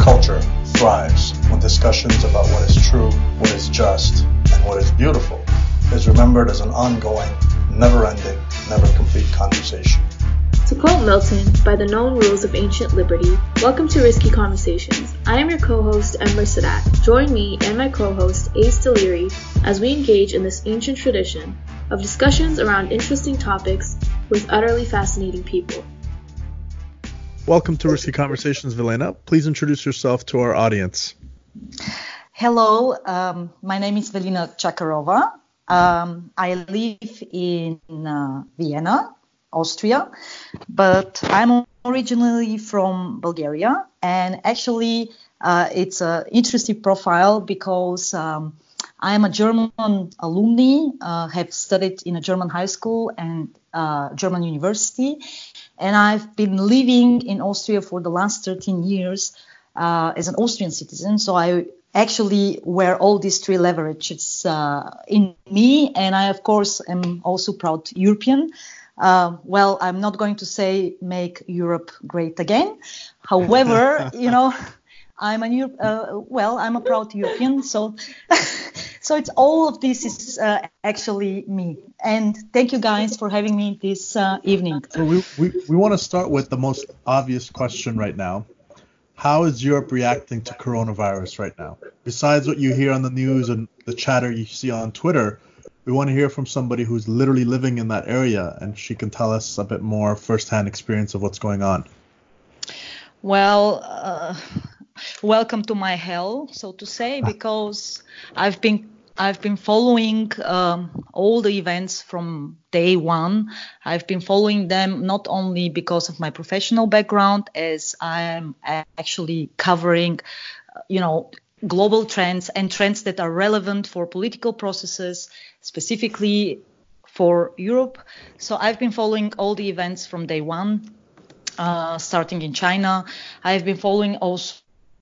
culture thrives when discussions about what is true, what is just, and what is beautiful is remembered as an ongoing, never ending, never complete conversation. To quote Milton, by the known rules of ancient liberty, welcome to Risky Conversations. I am your co-host, Ember Sadat. Join me and my co-host, Ace Deliri, as we engage in this ancient tradition of discussions around interesting topics with utterly fascinating people. Welcome to Risky Conversations, Velina. Please introduce yourself to our audience. Hello, um, my name is Velina Tchakarova. Um, I live in uh, Vienna, Austria, but I'm originally from Bulgaria, and actually, uh, it's an interesting profile because um, I am a German alumni, uh, have studied in a German high school and uh, German university, and I've been living in Austria for the last 13 years uh, as an Austrian citizen. So I actually wear all these three leverages uh, in me, and I of course am also proud European. Uh, well, I'm not going to say make Europe great again. However, you know, I'm a uh, well, I'm a proud European, so so it's all of this is uh, actually me. And thank you guys for having me this uh, evening. So we we, we want to start with the most obvious question right now. How is Europe reacting to coronavirus right now? Besides what you hear on the news and the chatter you see on Twitter, we want to hear from somebody who's literally living in that area and she can tell us a bit more firsthand experience of what's going on. Well, uh, welcome to my hell, so to say, because I've been I've been following um, all the events from day one. I've been following them not only because of my professional background, as I am actually covering, you know, global trends and trends that are relevant for political processes, specifically for Europe. So I've been following all the events from day one, uh, starting in China. I've been following also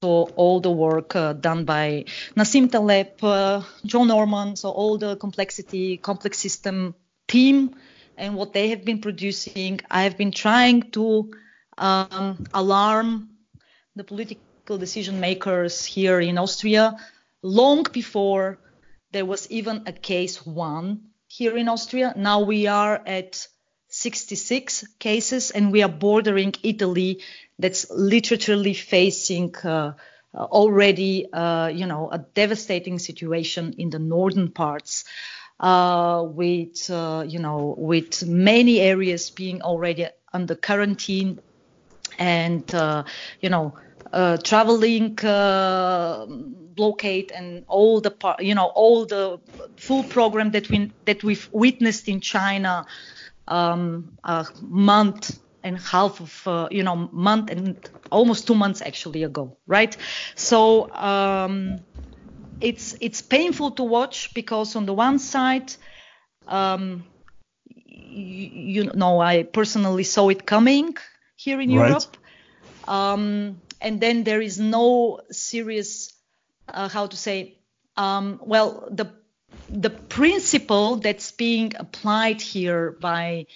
so all the work uh, done by Nassim Taleb, uh, Joe Norman, so all the complexity, complex system team and what they have been producing. I have been trying to um, alarm the political decision makers here in Austria long before there was even a case one here in Austria. Now we are at 66 cases and we are bordering Italy that's literally facing uh, already, uh, you know, a devastating situation in the northern parts. Uh, with uh, you know with many areas being already under quarantine and uh, you know uh, traveling blockade and all the you know all the full program that we that we've witnessed in China um, a month and half of uh, you know month and almost two months actually ago right so um, it's it's painful to watch because on the one side um, you, you, know i personally saw it coming here in right. europe um, and then there is no serious uh, how to say um, well the the principle that's being applied here by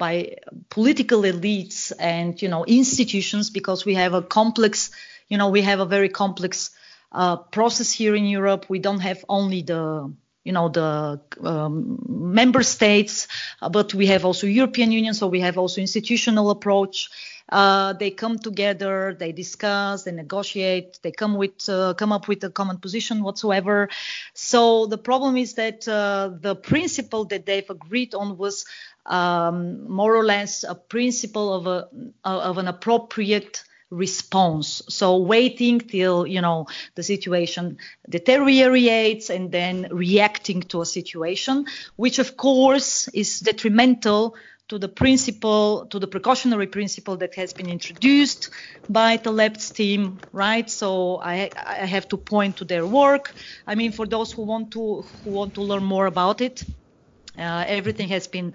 by political elites and you know institutions because we have a complex you know we have a very complex uh, process here in Europe. We don't have only the you know the um, member states, uh, but we have also European Union, so we have also institutional approach. Uh, they come together, they discuss, they negotiate, they come with uh, come up with a common position whatsoever. So the problem is that uh, the principle that they've agreed on was um, more or less a principle of a of an appropriate response so waiting till you know the situation deteriorates and then reacting to a situation which of course is detrimental to the principle, to the precautionary principle that has been introduced by the Taleb's team, right? So I, I have to point to their work. I mean, for those who want to who want to learn more about it, uh, everything has been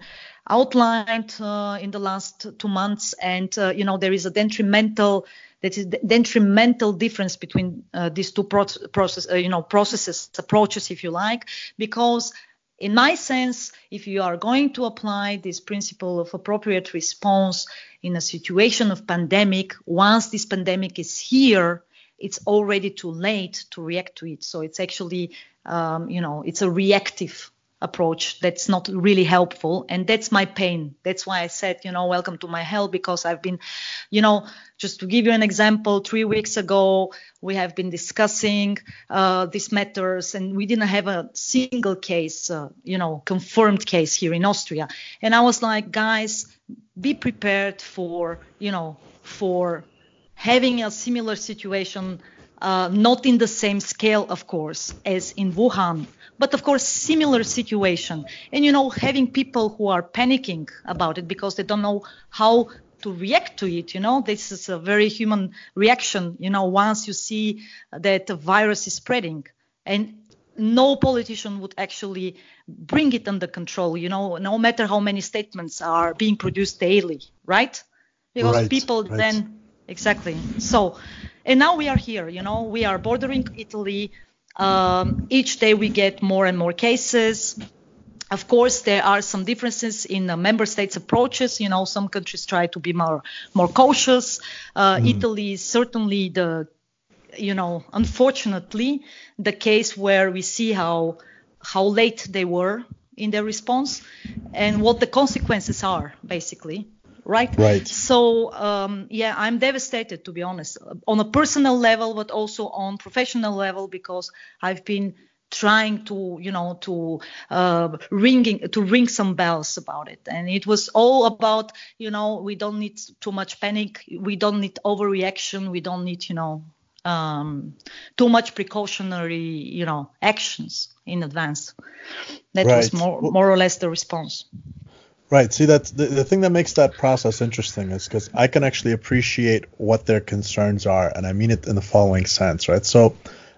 outlined uh, in the last two months, and uh, you know there is a detrimental that is detrimental difference between uh, these two pro- process, uh, you know, processes, approaches, if you like, because in my sense, if you are going to apply this principle of appropriate response in a situation of pandemic, once this pandemic is here it's already too late to react to it. So it's actually, um, you know, it's a reactive approach that's not really helpful. And that's my pain. That's why i said you know welcome to my hell because i've been you know just to give you an example three weeks ago we have been discussing uh, these matters and we didn't have a single case uh, you know confirmed case here in austria. And i was like guys be prepared for you know for having a similar situation uh, not in the same scale, of course, as in Wuhan, but of course, similar situation. And you know, having people who are panicking about it because they don't know how to react to it. You know, this is a very human reaction. You know, once you see that the virus is spreading, and no politician would actually bring it under control. You know, no matter how many statements are being produced daily, right? Because Right, people right. then exactly. So, and now we are here. You know, we are bordering Italy. Um, each day we get more and more cases. Of course, there are some differences in the member states' approaches. You know, some countries try to be more more cautious. Uh, Italy is certainly the, you know, unfortunately, the case where we see how how late they were in their response and what the consequences are, basically. Right. Right. So um, yeah, I'm devastated to be honest, on a personal level, but also on professional level because I've been trying to you know to uh, ringing to ring some bells about it. And it was all about you know we don't need too much panic. We don't need overreaction. We don't need you know um, too much precautionary you know actions in advance. That was more more or less the response Right. See, that's the, the thing that makes that process interesting is because I can actually appreciate what their concerns are, and I mean it in the following sense, right? So,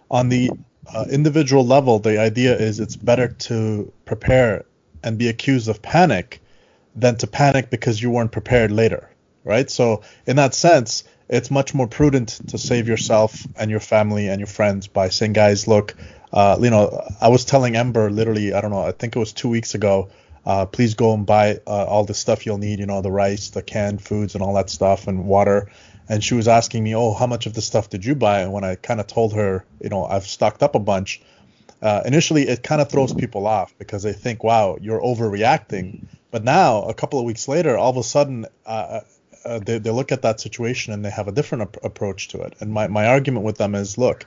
on the uh, individual level, the idea is it's better to prepare and be accused of panic than to panic because you weren't prepared later, right? So, in that sense, it's much more prudent to save yourself and your family and your friends by saying, guys, look, uh, you know, I was telling Ember literally, I don't know, I think it was two weeks ago, uh, please go and buy uh, all the stuff you'll need, you know, the rice, the canned foods, and all that stuff, and water. And she was asking me, oh, how much of the stuff did you buy? And when I kind of told her, you know, I've stocked up a bunch, uh, initially it kind of throws people off because they think, wow, you're overreacting. But now, a couple of weeks later, all of a sudden, uh, uh, they, they look at that situation and they have a different ap- approach to it. And my, my argument with them is, look,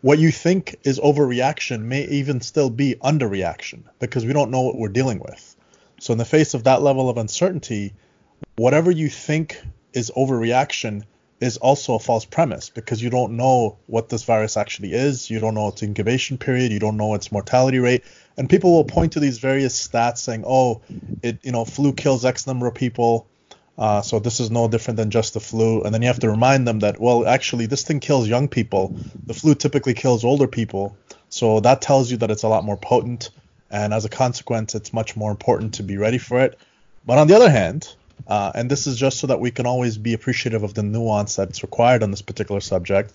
what you think is overreaction may even still be underreaction because we don't know what we're dealing with. So, in the face of that level of uncertainty, whatever you think is overreaction is also a false premise because you don't know what this virus actually is. You don't know its incubation period. You don't know its mortality rate. And people will point to these various stats saying, oh, it, you know, flu kills X number of people. Uh, so this is no different than just the flu. And then you have to remind them that, well, actually, this thing kills young people. The flu typically kills older people. So that tells you that it's a lot more potent. And as a consequence, it's much more important to be ready for it. But on the other hand, uh, and this is just so that we can always be appreciative of the nuance that's required on this particular subject,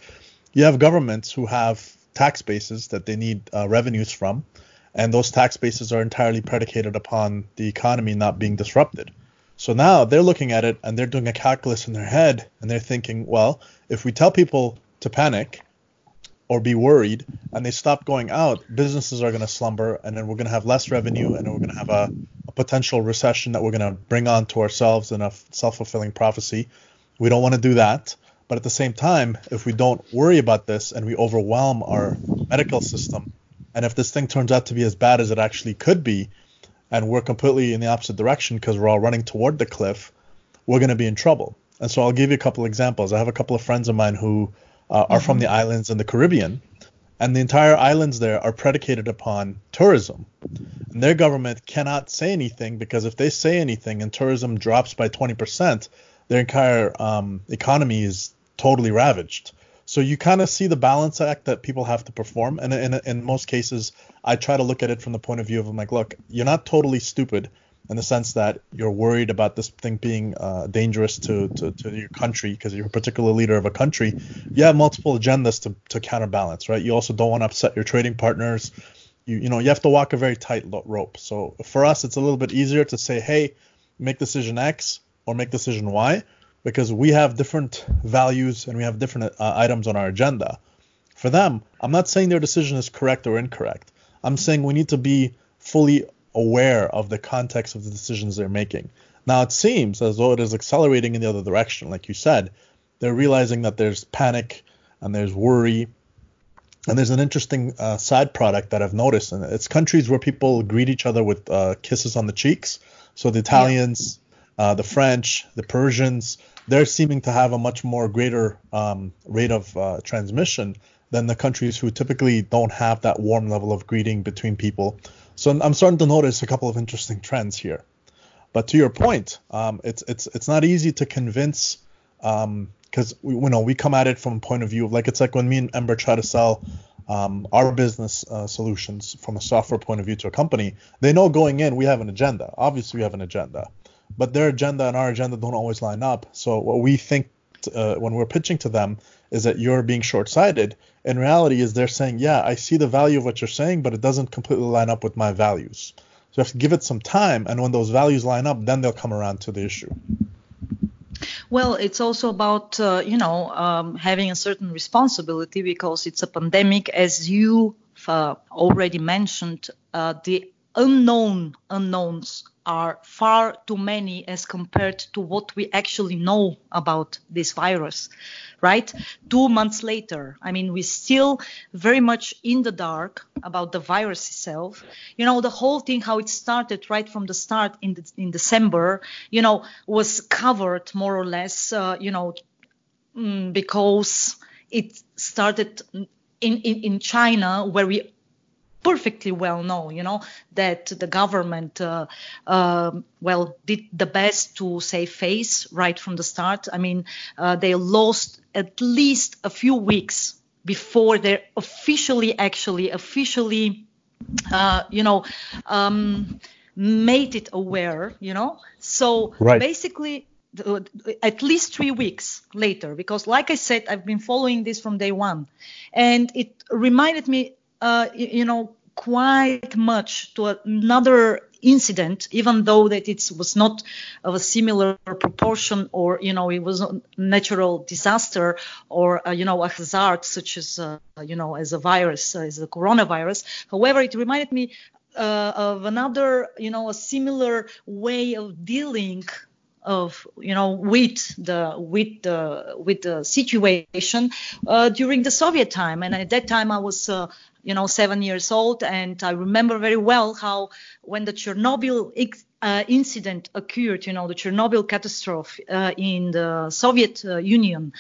you have governments who have tax bases that they need uh, revenues from. And those tax bases are entirely predicated upon the economy not being disrupted. So now they're looking at it and they're doing a calculus in their head and they're thinking, well, if we tell people to panic or be worried and they stop going out, businesses are going to slumber and then we're going to have less revenue and we're going to have a, a potential recession that we're going to bring on to ourselves in a self fulfilling prophecy. We don't want to do that. But at the same time, if we don't worry about this and we overwhelm our medical system, and if this thing turns out to be as bad as it actually could be, and we're completely in the opposite direction because we're all running toward the cliff, we're going to be in trouble. And so I'll give you a couple examples. I have a couple of friends of mine who uh, are from the islands in the Caribbean, and the entire islands there are predicated upon tourism. And their government cannot say anything because if they say anything and tourism drops by 20%, their entire um, economy is totally ravaged. So you kind of see the balance act that people have to perform, and in, in most cases, I try to look at it from the point of view of I'm like, look, you're not totally stupid in the sense that you're worried about this thing being uh, dangerous to, to, to your country because you're a particular leader of a country. You have multiple agendas to, to counterbalance, right? You also don't want to upset your trading partners. You you know you have to walk a very tight rope. So for us, it's a little bit easier to say, hey, make decision X or make decision Y. because we have different values and we have different uh, items on our agenda. For them, I'm not saying their decision is correct or incorrect. I'm saying we need to be fully aware of the context of the decisions they're making. Now, it seems as though it is accelerating in the other direction. Like you said, they're realizing that there's panic and there's worry. And there's an interesting uh, side product that I've noticed, and it's countries where people greet each other with uh, kisses on the cheeks. So the Italians, yeah. uh, the French, the Persians, they're seeming to have a much more greater um, rate of uh, transmission than the countries who typically don't have that warm level of greeting between people. So I'm starting to notice a couple of interesting trends here. But to your point, um, it's it's it's not easy to convince because um, you know we come at it from a point of view of like it's like when me and Ember try to sell um, our business uh, solutions from a software point of view to a company. They know going in we have an agenda. Obviously we have an agenda, but their agenda and our agenda don't always line up. So what we think uh, when we're pitching to them is that you're being short-sighted. In reality, is they're saying, yeah, I see the value of what you're saying, but it doesn't completely line up with my values. So you have to give it some time, and when those values line up, then they'll come around to the issue. Well, it's also about uh, you know um, having a certain responsibility because it's a pandemic, as you uh, already mentioned. Uh, the unknown unknowns are far too many as compared to what we actually know about this virus, right? Two months later, I mean, we're still very much in the dark about the virus itself. You know, the whole thing, how it started right from the start in, the, in December, you know, was covered more or less, uh, you know, mm, because it started in, in, in China where we perfectly well know, you know, that the government, uh, uh, well, did the best to save face right from the start. I mean, uh, they lost at least a few weeks before they officially, actually, officially, uh, you know, um, made it aware, you know. So right. basically, at least three weeks later because like i said i've been following this from day one and it reminded me uh, you know, quite much to another incident, even though that it was not of a similar proportion or, you know, it was a natural disaster or, uh, you know, a hazard such as, uh, you know, as a virus, uh, as a coronavirus. However, it reminded me uh, of another, you know, a similar way of dealing of you know with the with the with the situation uh, during the Soviet time and at that time I was uh, you know seven years old. And I remember very well how when the Chernobyl uh, incident occurred you know the Chernobyl catastrophe uh, in the Soviet uh, Union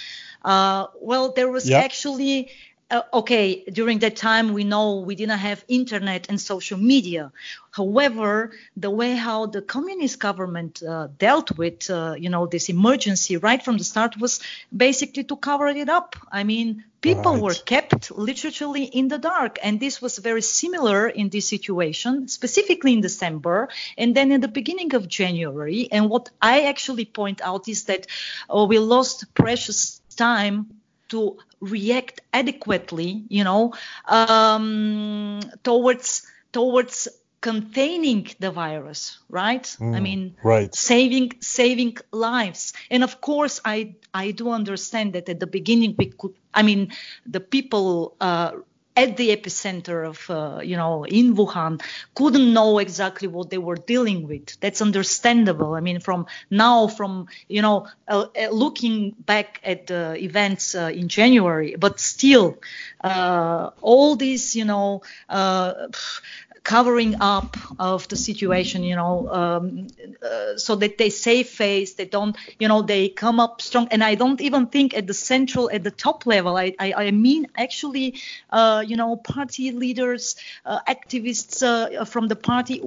uh, well there was actually okay, during that time we know we didn't have internet and social media. However, the way how the communist government uh, dealt with, uh, you know, this emergency right from the start was basically to cover it up. I mean, people right. were kept literally in the dark, and this was very similar in this situation, specifically in December, and then in the beginning of January. And what I actually point out is that uh, we lost precious time to react adequately, you know, um, towards towards containing the virus, right? Mm, I mean, right. saving saving lives. And of course, I I do understand that at the beginning we could. I mean, the people uh, at the epicenter of, uh, you know, in Wuhan, couldn't know exactly what they were dealing with. That's understandable. I mean, from now, from, you know, uh, uh looking back at the events uh, in January, but still, uh, all these, you know, uh, covering up of the situation, you know, um, uh, so that they save face, they don't, you know, they come up strong. And I don't even think at the central, at the top level, I, I, I mean, actually, uh, you know, party leaders, uh, activists uh, from the party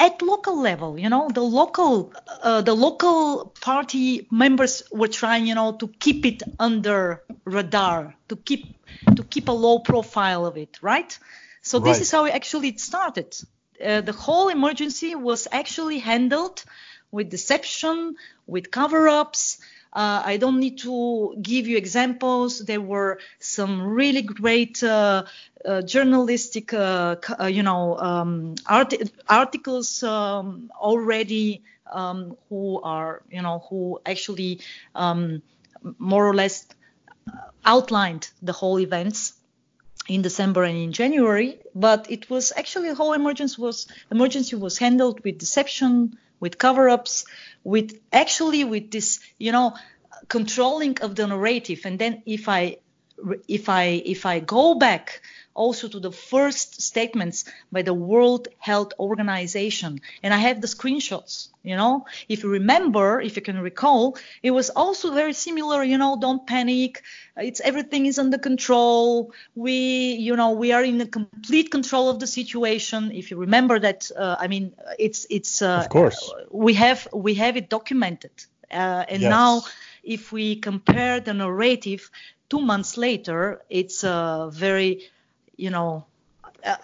at local level you know the local uh, the local party members were trying you know to keep it under radar to keep to keep a low profile of it right so right. this is how it actually it started. Uh, the whole emergency was actually handled with deception, with cover-ups, Uh, I don't need to give you examples. There were some really great uh, uh, journalistic, uh, uh, you know, um, art- articles um, already um, who are, you know, who actually um, more or less outlined the whole events in December and in January, but it was actually the whole emergency was emergency was handled with deception, with cover-ups, with actually with this, you know, controlling of the narrative. And then if I if I if I go back also to the first statements by the World Health Organization, and I have the screenshots. You know, if you remember, if you can recall, it was also very similar. You know, don't panic. It's everything is under control. We, you know, we are in a complete control of the situation. If you remember that, uh, I mean, it's it's. Uh, of course. We have we have it documented, uh, and yes. now if we compare the narrative two months later, it's a very, you know, uh,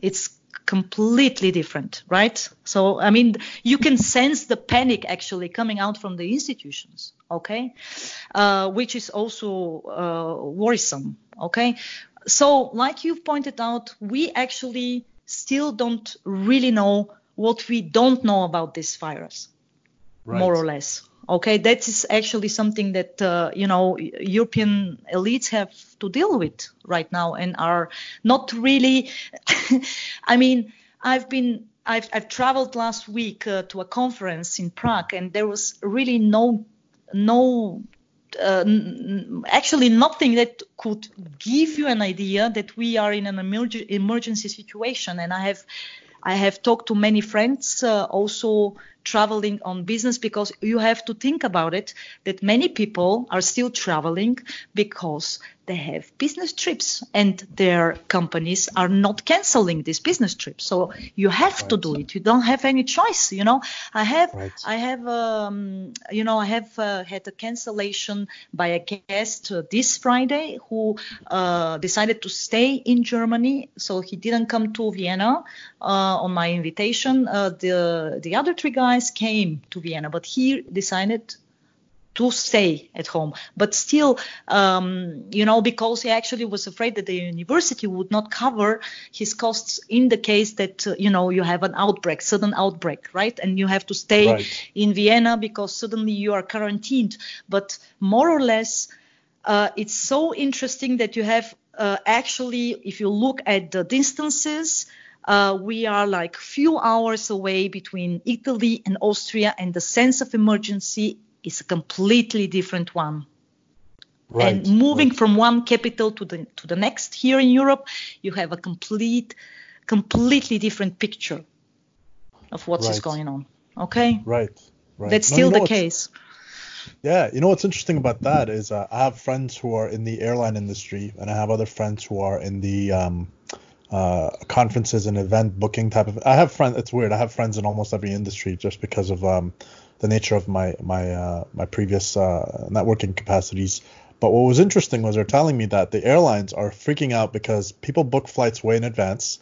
it's completely different, right? So, I mean, you can sense the panic actually coming out from the institutions, okay? Uh, which is also uh, worrisome, okay? So, like you've pointed out, we actually still don't really know what we don't know about this virus, right. more or less. Okay, that is actually something that uh, you know European elites have to deal with right now and are not really. I mean, I've been I've, I've traveled last week uh, to a conference in Prague, and there was really no no uh, actually nothing that could give you an idea that we are in an emerg- emergency situation. And I have I have talked to many friends uh, also traveling on business because you have to think about it that many people are still traveling because they have business trips and their companies are not canceling these business trips. So you have right. to do it. You don't have any choice you know. I have right. i have um, you know i have uh, had a cancellation by a guest uh, this friday who uh, decided to stay in germany. So he didn't come to vienna uh, on my invitation. Uh, the the other three guys came to vienna but he decided to stay at home. But still, um, you know, because he actually was afraid that the university would not cover his costs in the case that, uh, you know, you have an outbreak, sudden outbreak, right? And you have to stay right. in Vienna because suddenly you are quarantined. But more or less, uh, it's so interesting that you have uh, actually, if you look at the distances, uh, we are like few hours away between Italy and Austria, and the sense of emergency is a completely different one. Right, and moving right. from one capital to the to the next here in Europe, you have a complete, completely different picture of what's right. going on. Okay. Right. Right. That's no, still know the case. Yeah, you know what's interesting about that is uh, I have friends who are in the airline industry, and I have other friends who are in the um, uh, conferences and event booking type of. I have friends. It's weird. I have friends in almost every industry just because of um, the nature of my my uh, my previous uh, networking capacities. But what was interesting was they're telling me that the airlines are freaking out because people book flights way in advance,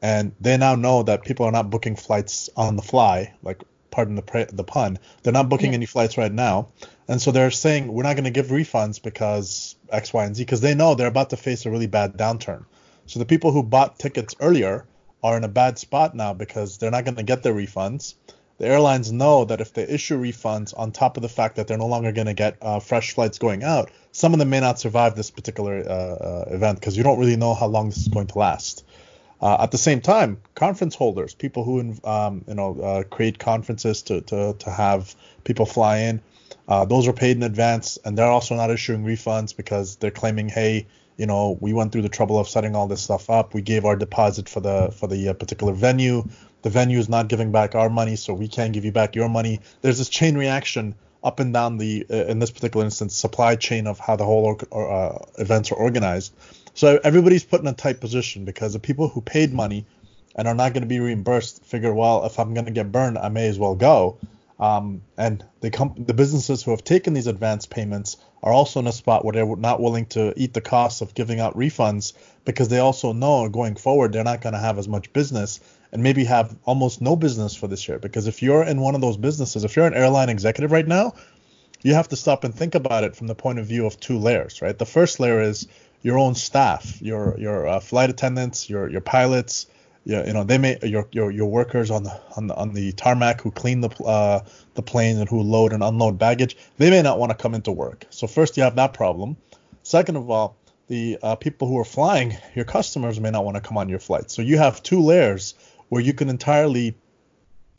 and they now know that people are not booking flights on the fly. Like, pardon the the pun, they're not booking yeah. any flights right now, and so they're saying we're not going to give refunds because X, Y, and Z because they know they're about to face a really bad downturn. So the people who bought tickets earlier are in a bad spot now because they're not going to get their refunds the airlines know that if they issue refunds on top of the fact that they're no longer going to get uh, fresh flights going out, some of them may not survive this particular uh, uh, event because you don't really know how long this is going to last. Uh, at the same time, conference holders, people who um, you know uh, create conferences to, to, to have people fly in, uh, those are paid in advance, and they're also not issuing refunds because they're claiming, hey, you know, we went through the trouble of setting all this stuff up. We gave our deposit for the for the particular venue the venue is not giving back our money, so we can't give you back your money. There's this chain reaction up and down the, uh, in this particular instance, supply chain of how the whole or, uh, events are organized. So everybody's put in a tight position because the people who paid money and are not going to be reimbursed figure, well, if I'm going to get burned, I may as well go. Um, and the comp- the businesses who have taken these advance payments are also in a spot where they're not willing to eat the cost of giving out refunds because they also know going forward they're not going to have as much business and maybe have almost no business for this year. Because if you're in one of those businesses, if you're an airline executive right now, you have to stop and think about it from the point of view of two layers, right? The first layer is your own staff, your your uh, flight attendants, your your pilots, you, you know they may your, your your workers on the on the on the tarmac who clean the uh, the plane and who load and unload baggage. They may not want to come into work. So first you have that problem. Second of all, the uh, people who are flying, your customers may not want to come on your flight. So you have two layers where you can entirely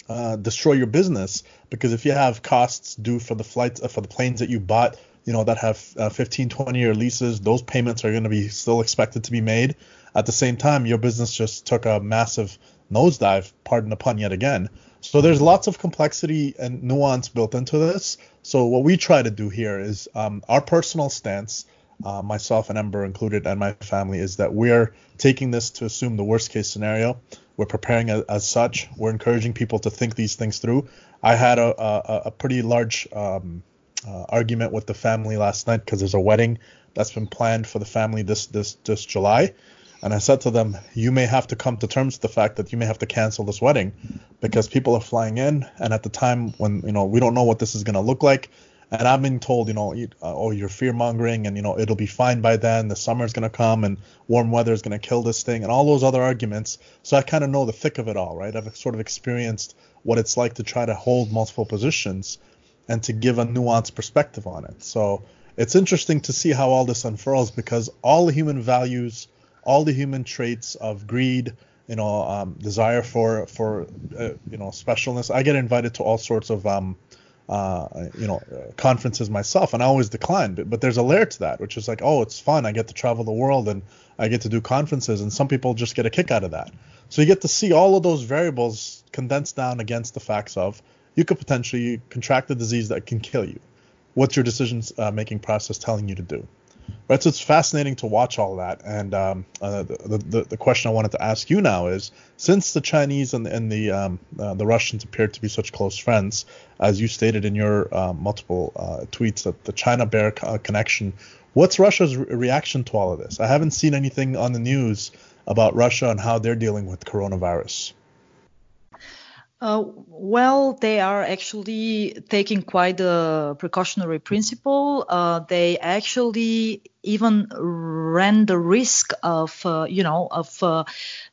uh, destroy your business because if you have costs due for the flights uh, for the planes that you bought you know that have uh, 15 20 year leases those payments are going to be still expected to be made at the same time your business just took a massive nosedive pardon the pun yet again so there's lots of complexity and nuance built into this so what we try to do here is um, our personal stance uh, myself and Ember included, and my family, is that we're taking this to assume the worst case scenario. We're preparing as, as such. We're encouraging people to think these things through. I had a, a, a pretty large um, uh, argument with the family last night because there's a wedding that's been planned for the family this this this July. And I said to them, you may have to come to terms with the fact that you may have to cancel this wedding because people are flying in, and at the time when you know we don't know what this is going to look like, and I've been told, you know, oh, you're fear mongering, and you know, it'll be fine by then. The summer's gonna come, and warm weather is gonna kill this thing, and all those other arguments. So I kind of know the thick of it all, right? I've sort of experienced what it's like to try to hold multiple positions, and to give a nuanced perspective on it. So it's interesting to see how all this unfurls because all human values, all the human traits of greed, you know, um, desire for for uh, you know specialness. I get invited to all sorts of um, uh, you know, conferences myself, and I always decline. But, but there's a layer to that, which is like, oh, it's fun. I get to travel the world and I get to do conferences, and some people just get a kick out of that. So you get to see all of those variables condensed down against the facts of you could potentially contract a disease that can kill you. What's your decision uh, making process telling you to do? Right, so it's fascinating to watch all that. And um, uh, the, the, the question I wanted to ask you now is, since the Chinese and, and the um, uh, the Russians appear to be such close friends, as you stated in your uh, multiple uh, tweets, that the China Bear uh, connection, what's Russia's re- reaction to all of this? I haven't seen anything on the news about Russia and how they're dealing with coronavirus. Uh, well, they are actually taking quite a precautionary principle. Uh, they actually even ran the risk of, uh, you know, of uh,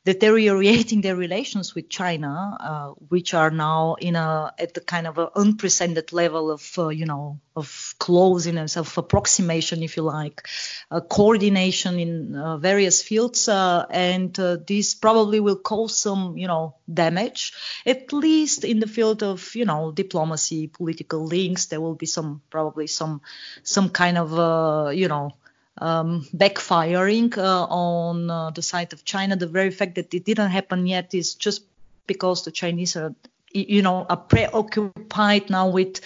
deteriorating their relations with China, uh, which are now in a at the kind of an unprecedented level of, uh, you know, of closeness, of approximation, if you like, uh, coordination in uh, various fields, and this probably will cause some, you know, damage, at least in the field of, you know, diplomacy, political links. There will be some probably some some kind of, you know um, backfiring uh, on uh, the side of China. The very fact that it didn't happen yet is just because the Chinese are you know are preoccupied now with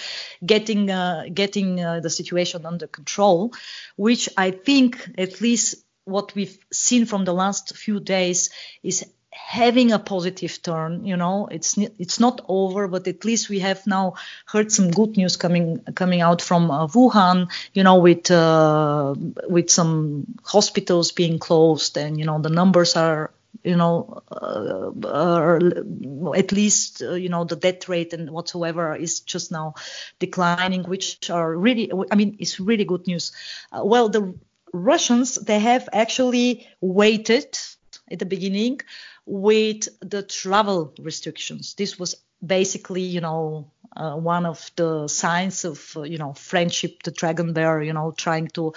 getting uh, getting uh, the situation under control which i think at least what we've seen from the last few days is having a positive turn you know it's it's not over but at least we have now heard some good news coming coming out from uh, Wuhan you know with uh, with some hospitals being closed and you know the numbers are you know uh, at least uh, you know the death rate and whatsoever is just now declining which are really i mean it's really good news. Uh, well the russians they have actually waited at the beginning with the travel restrictions. This was basically, you know, uh, one of the signs of, uh, you know, friendship, the dragon bear, you know, trying to,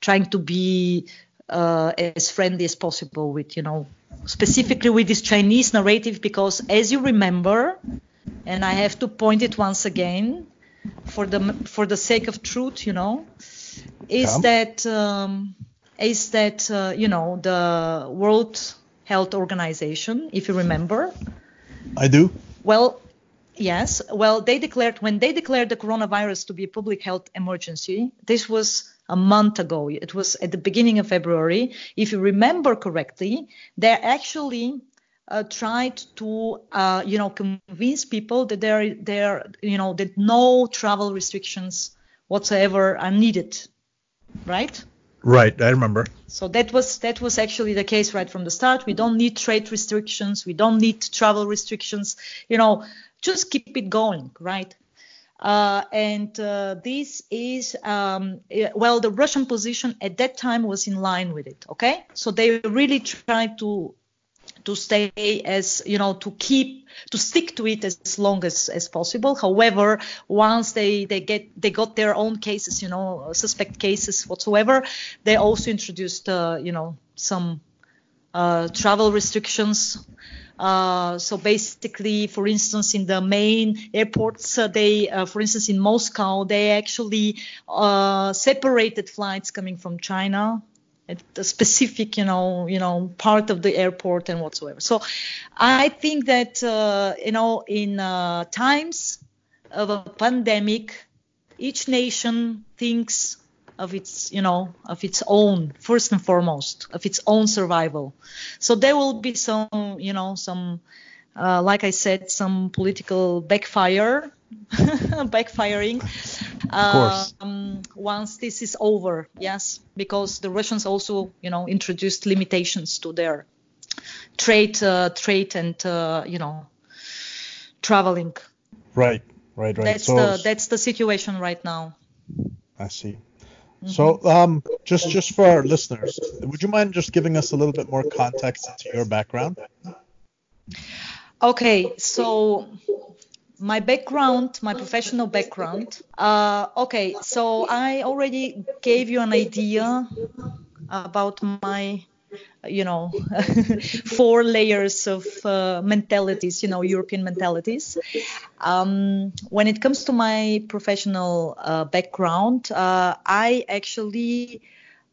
trying to be uh, as friendly as possible with, you know, specifically with this Chinese narrative, because as you remember, and I have to point it once again, for the for the sake of truth, you know, is yeah. that um, is that uh, you know the world Health Organization, if you remember. I do. Well, yes. Well, they declared when they declared the coronavirus to be a public health emergency. This was a month ago. It was at the beginning of February. If you remember correctly, they actually uh, tried to, uh, you know, convince people that there, there, you know, that no travel restrictions whatsoever are needed, right? Right, I remember. So that was that was actually the case right from the start. We don't need trade restrictions. We don't need travel restrictions. You know, just keep it going, right? Uh, and uh, this is, um, well, the Russian position at that time was in line with it. Okay, so they really tried to to stay as you know to keep to stick to it as long as, as possible. However once they they get they got their own cases you know suspect cases whatsoever they also introduced uh, you know some uh, travel restrictions. Uh, so basically, for instance, in the main airports, uh, they, uh, for instance, in Moscow, they actually uh, separated flights coming from China a specific, you know, you know, part of the airport and whatsoever. So, I think that uh, you know, in uh, times of a pandemic, each nation thinks of its, you know, of its own first and foremost, of its own survival. So there will be some, you know, some, uh, like I said, some political backfire backfiring um, once this is over. Yes, because the Russians also, you know, introduced limitations to their trade, uh, trade, and uh, you know, traveling. Right, right, right. That's so, the that's the situation right now. I see. Mm-hmm. So, um, just just for our listeners, would you mind just giving us a little bit more context into your background? Okay, so my background, my professional background. Uh, okay, so I already gave you an idea about my, you know, four layers of uh, mentalities, you know, European mentalities. Um, when it comes to my professional uh, background, uh, I actually,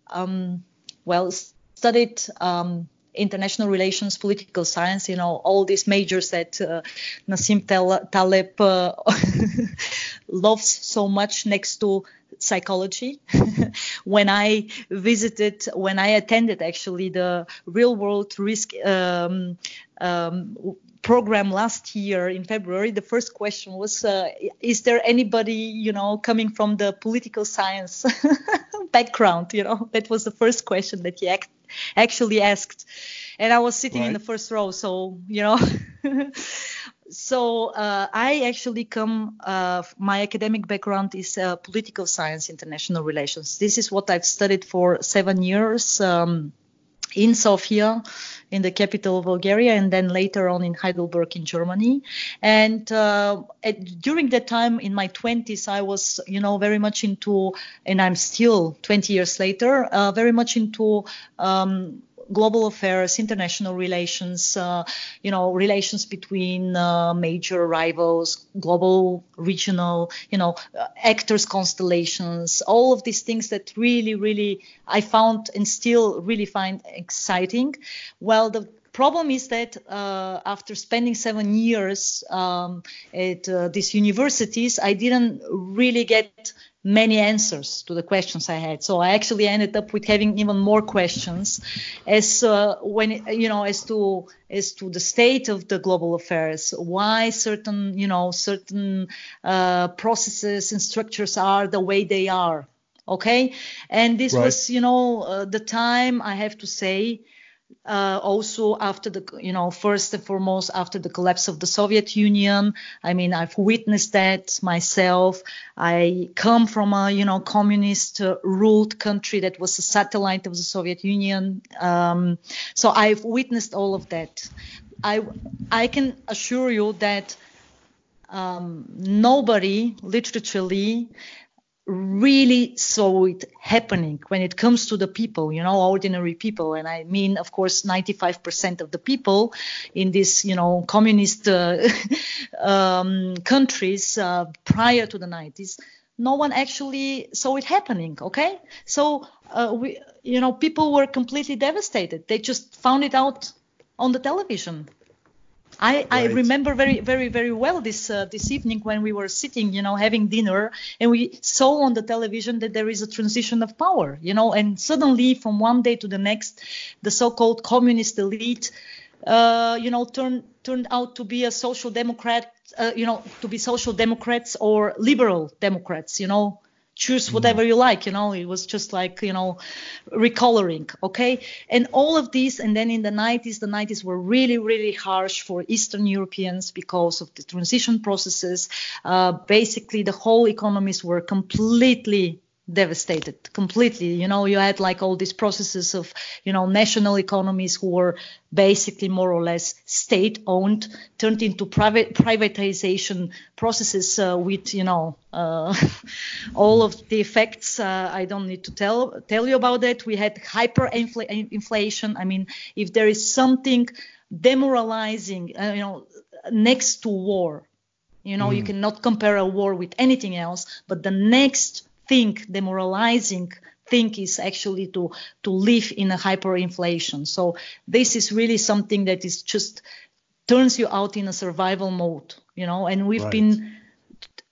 um, well, studied. Um, international relations, political science, you know, all these majors that uh, Nassim Taleb uh, loves so much next to psychology. when I visited, when I attended actually the real world risk um, um, program last year in February, the first question was, uh, is there anybody, you know, coming from the political science background? You know, that was the first question that he act- actually asked. And I was sitting right. in the first row, so, you know. so uh, I actually come, uh, my academic background is uh, political science, international relations. This is what I've studied for seven years. Um, in Sofia, in the capital of Bulgaria, and then later on in Heidelberg in Germany. And uh, at, during that time in my 20s, I was, you know, very much into, and I'm still 20 years later, uh, very much into um, global affairs, international relations, uh, you know, relations between uh, major rivals, global, regional, you know, uh, actors, constellations, all of these things that really, really I found and still really find exciting. Well, the problem is that uh, after spending seven years um, at uh, these universities, I didn't really get many answers to the questions I had. So I actually ended up with having even more questions as uh, when you know as to as to the state of the global affairs, why certain you know certain uh, processes and structures are the way they are. Okay, and this right. was you know uh, the time I have to say uh, also after the you know first and foremost after the collapse of the Soviet Union. I mean I've witnessed that myself. I come from a you know communist uh, ruled country that was a satellite of the Soviet Union. Um, so I've witnessed all of that. I I can assure you that um, nobody literally really saw it happening when it comes to the people, you know, ordinary people. And I mean, of course, 95% of the people in these, you know, communist uh, um, countries uh, prior to the 90s, no one actually saw it happening. Okay. So, uh, we, you know, people were completely devastated. They just found it out on the television. I, right. I remember very very very well this uh, this evening when we were sitting you know having dinner and we saw on the television that there is a transition of power you know and suddenly from one day to the next the so-called communist elite uh, you know turned turned out to be a social democrat uh, you know to be social democrats or liberal democrats you know choose whatever you like you know it was just like you know recoloring okay? And all of these and then in the 90s the 90s were really really harsh for eastern europeans because of the transition processes. Uh, basically the whole economies were completely devastated completely. You know you had like all these processes of you know national economies who were basically more or less state owned turned into private privatization processes uh, with you know uh, all of the effects uh, i don't need to tell tell you about it we had hyperinflation i mean if there is something demoralizing uh, you know next to war you know mm. you cannot compare a war with anything else but the next think demoralizing think is actually to to live in a hyperinflation. So this is really something that is just turns you out in a survival mode, you know. And we've right. been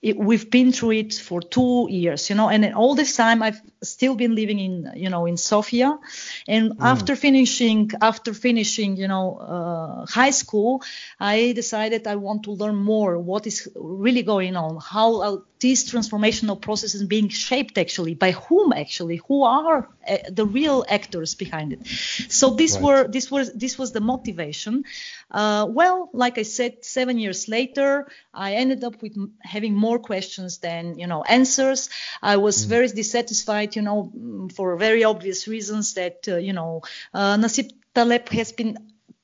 it, we've been through it for two years, you know, and all this time I've still been living in, you know, in Sofia. And mm. after finishing, after finishing, you know, uh, high school, I decided I want to learn more what is really going on, how uh, these transformational processes being shaped actually by whom actually, who are uh, the real actors behind it. So this right. were this was this was the motivation. Uh, well, like I said, seven years later, I ended up with having more questions than you know answers. I was mm. very dissatisfied, you know, for very obvious reasons that uh, you know uh, Nassim Taleb has been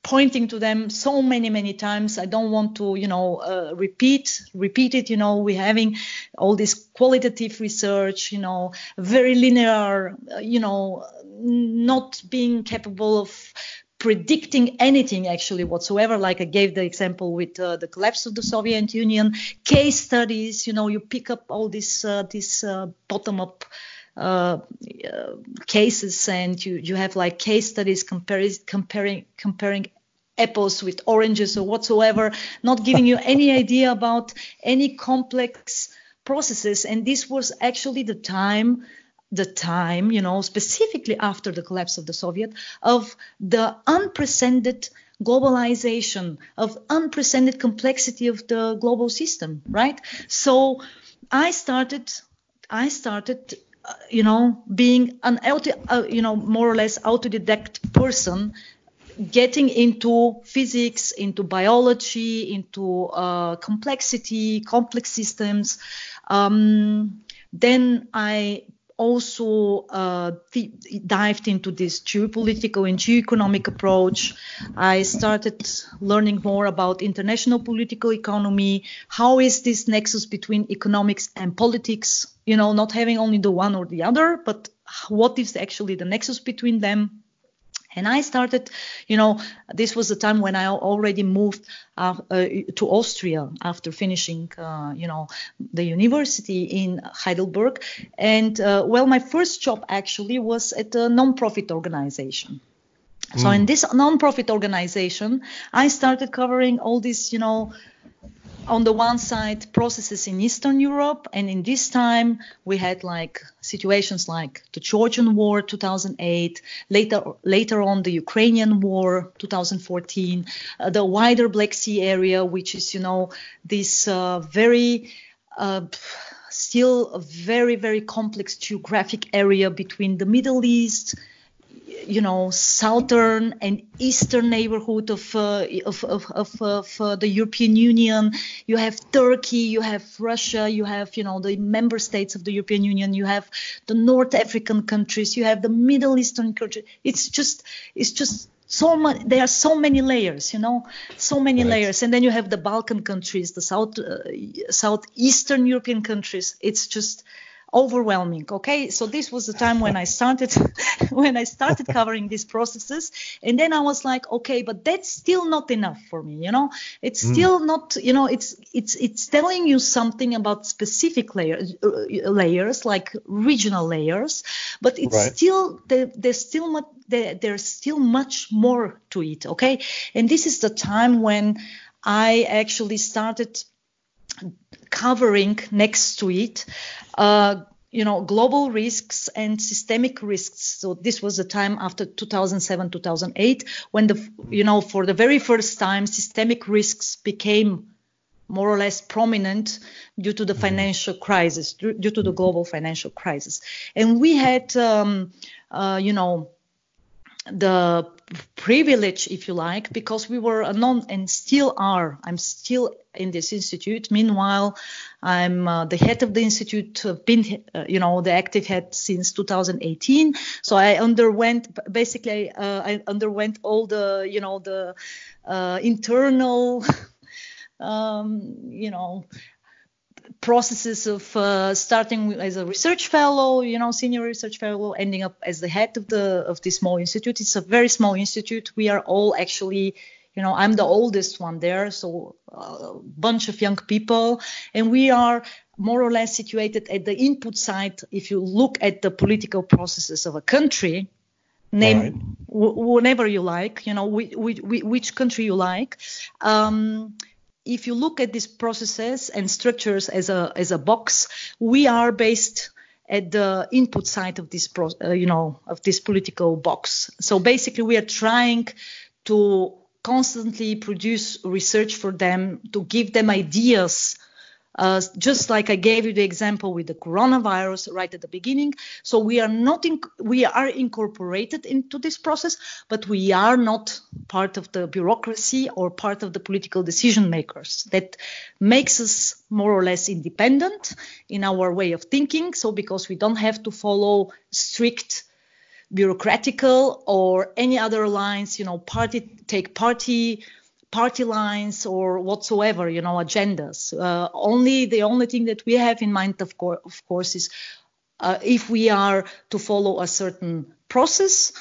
pointing to them so many many times. I don't want to you know uh, repeat repeat it. You know we're having all this qualitative research you know very linear uh, you know not being capable of predicting anything actually whatsoever. Like i gave the example with uh, the collapse of the soviet union. Case studies you know you pick up all this uh, this bottom up uh, uh, cases and you you have like case studies comparing comparing comparing apples with oranges or whatsoever not giving you any idea about any complex processes and this was actually the time the time, you know, specifically after the collapse of the Soviet, of the unprecedented globalization, of unprecedented complexity of the global system, right? So I started, I started, uh, you know, being an auto, uh, you know, more or less autodidact person, getting into physics, into biology, into uh, complexity, complex systems. Um, then I also uh, th- dived into this geopolitical and geoeconomic approach. I started learning more about international political economy. How is this nexus between economics and politics? You know, not having only the one or the other, but what is actually the nexus between them? And I started, you know, this was the time when I already moved uh, uh, to Austria after finishing, uh, you know, the university in Heidelberg. And uh, well, my first job actually was at a non-profit organization. So in hmm. this non-profit organization, I started covering all these, you know, on the one side processes in Eastern Europe, and in this time we had like situations like the Georgian War 2008, later later on the Ukrainian War 2014, uh, the wider Black Sea area, which is you know this uh, very uh, still a very very complex geographic area between the Middle East you know southern and eastern neighborhood of uh, of, of, of, of uh, the European Union. You have Turkey, you have Russia, you have you know the member states of the European Union. You have the North African countries. You have the Middle Eastern countries. It's just it's just so much there are so many layers you know so many right. layers and then you have the balkan countries the south uh, southeastern european countries it's just overwhelming okay so this was the time when i started when i started covering these processes and then i was like okay but that's still not enough for me you know it's mm. still not you know it's it's it's telling you something about specific layers uh, layers like regional layers but it's right. still there, there's still much there, there's still much more to it okay and this is the time when i actually started covering next to it uh, you know global risks and systemic risks so this was the time after 2007 2008 when the you know for the very first time systemic risks became more or less prominent due to the mm-hmm. financial crisis, due to the global financial crisis. And we had, um, uh, you know, the privilege, if you like, because we were a non and still are. I'm still in this institute. Meanwhile, I'm uh, the head of the institute. I've been, uh, you know, the active head since 2018. So I underwent basically, uh, I underwent all the, you know, the uh, internal. Um, you know, processes of uh, starting as a research fellow, you know, senior research fellow, ending up as the head of the of this small institute. It's a very small institute. We are all actually, you know, I'm the oldest one there, so a uh, bunch of young people, and we are more or less situated at the input side. If you look at the political processes of a country, name right. w- whenever you like, you know, which, which country you like. Um, if you look at these processes and structures as a as a box, we are based at the input side of this pro, uh, you know of this political box. So basically, we are trying to constantly produce research for them to give them ideas uh, just like I gave you the example with the coronavirus right at the beginning. So we are not in, we are incorporated into this process, but we are not part of the bureaucracy or part of the political decision makers. That makes us more or less independent in our way of thinking. So because we don't have to follow strict bureaucratical or any other lines, you know, party take party party lines or whatsoever, you know, agendas. Uh, only the only thing that we have in mind, of, co- of course, is uh, if we are to follow a certain process,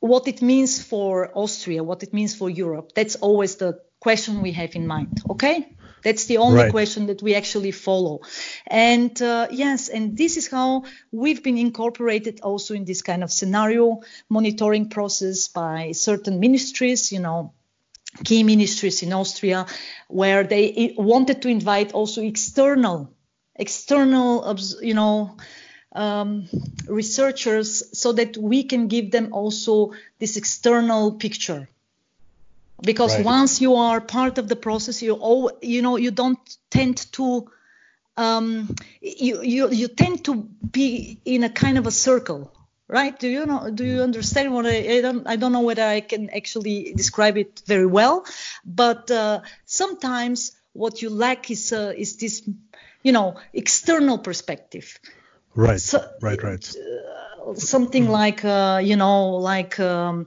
what it means for Austria, what it means for Europe. That's always the question we have in mind. Okay. That's the only right. question that we actually follow. And uh, yes, and this is how we've been incorporated also in this kind of scenario monitoring process by certain ministries, you know, key ministries in Austria, where they wanted to invite also external, external, you know, um, researchers, so that we can give them also this external picture. Because right. once you are part of the process, you all, you know, you don't tend to. Um, you, you you tend to be in a kind of a circle right? Do you know? Do you understand what I? I don't. I don't know whether I can actually describe it very well, but uh, sometimes what you lack is uh, is this, you know, external perspective. Right. So, right. Right. Uh, something like uh, you know, like um,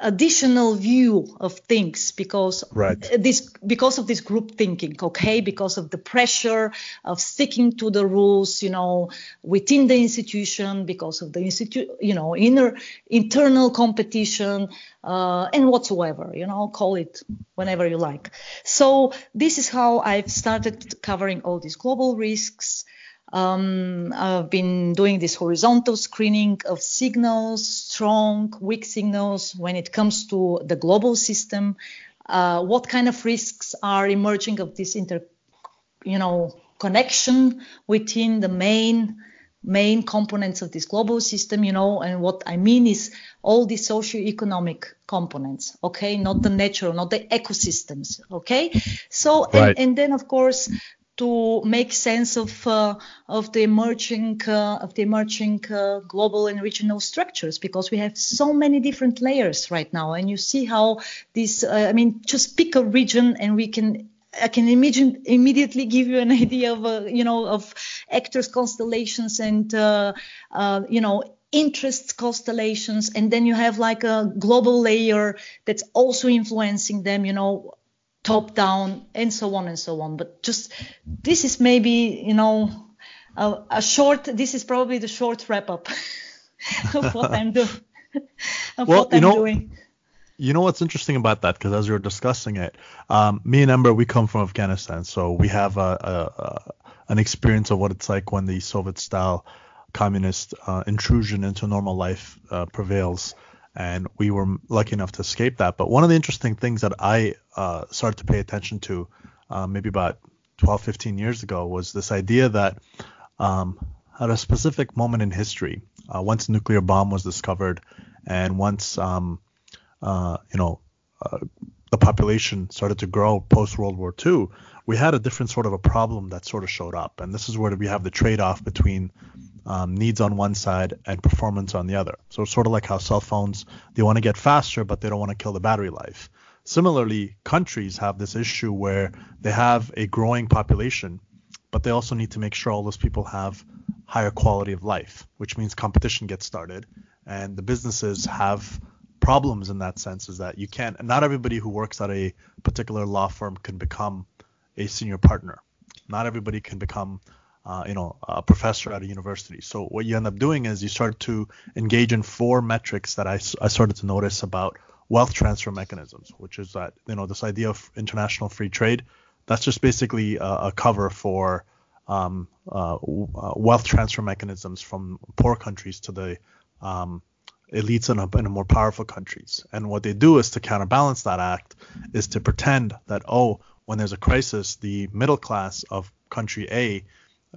additional view of things because right. this because of this group thinking okay because of the pressure of sticking to the rules you know within the institution because of the institute you know inner internal competition uh, and whatsoever you know call it whenever you like so this is how i've started covering all these global risks um, I've been doing this horizontal screening of signals, strong, weak signals when it comes to the global system. Uh, what kind of risks are emerging of this inter, you know, connection within the main main components of this global system, you know, and what I mean is all the socio-economic components, okay, not the natural, not the ecosystems, okay. So right. and, and then of course to make sense of uh, of the emerging uh, of the emerging uh, global and regional structures because we have so many different layers right now. And you see how this uh, I mean just pick a region and we can I can imagine immediately give you an idea of uh, you know of actors constellations and uh, you know interests constellations. And then you have like a global layer that's also influencing them you know top down and so on and so on. But just this is maybe you know a, a short this is probably the short wrap up of what i'm doing of well, what i'm know, doing. you know what's interesting about that? Because as we were discussing it um, me and ember we come from afghanistan so we have a, a, a, an experience of what it's like when the soviet style communist uh, intrusion into normal life uh, prevails and we were lucky enough to escape that. But one of the interesting things that I uh, started to pay attention to uh, maybe about 12, 15 years ago was this idea that um, at a specific moment in history, uh, once nuclear bomb was discovered, and once um, uh, you know uh, the population started to grow post World War II, we had a different sort of a problem that sort of showed up. And this is where we have the trade off between um, needs on one side and performance on the other. So it's sort of like how cell phones, they want to get faster, but they don't want to kill the battery life. Similarly, countries have this issue where they have a growing population, but they also need to make sure all those people have higher quality of life, which means competition gets started and the businesses have problems in that sense is that you can't not everybody who works at a particular law firm can become a senior partner. Not everybody can become uh, you know, a professor at a university. So what you end up doing is you start to engage in four metrics that I, I started to notice about wealth transfer mechanisms, which is that you know this idea of international free trade. That's just basically a, a cover for um, uh, uh wealth transfer mechanisms from poor countries to the um, elites in, a, in a more powerful countries. And what they do is to counterbalance that act is to pretend that oh, when there's a crisis, the middle class of country A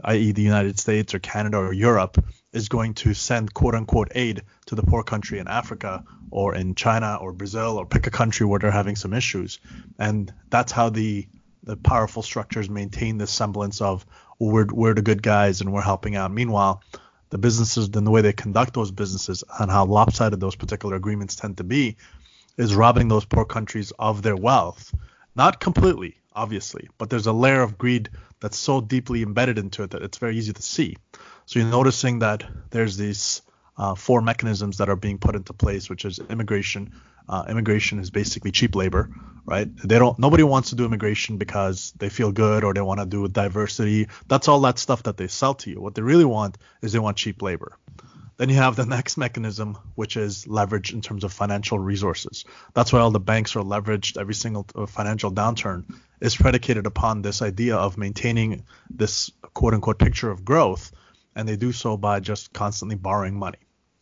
i.e., the United States or Canada or Europe, is going to send quote unquote aid to the poor country in Africa or in China or Brazil or pick a country where they're having some issues. And that's how the the powerful structures maintain this semblance of well, we're we're the good guys and we're helping out. Meanwhile, the businesses and the way they conduct those businesses and how lopsided those particular agreements tend to be is robbing those poor countries of their wealth. Not completely, obviously, but there's a layer of greed that's so deeply embedded into it that it's very easy to see. So you're noticing that there's these uh, four mechanisms that are being put into place, which is immigration. Uh, immigration is basically cheap labor, right? They don't. Nobody wants to do immigration because they feel good or they want to do diversity. That's all that stuff that they sell to you. What they really want is they want cheap labor. Then you have the next mechanism, which is leverage in terms of financial resources. That's why all the banks are leveraged. Every single uh, financial downturn is predicated upon this idea of maintaining this quote unquote picture of growth, and they do so by just constantly borrowing money.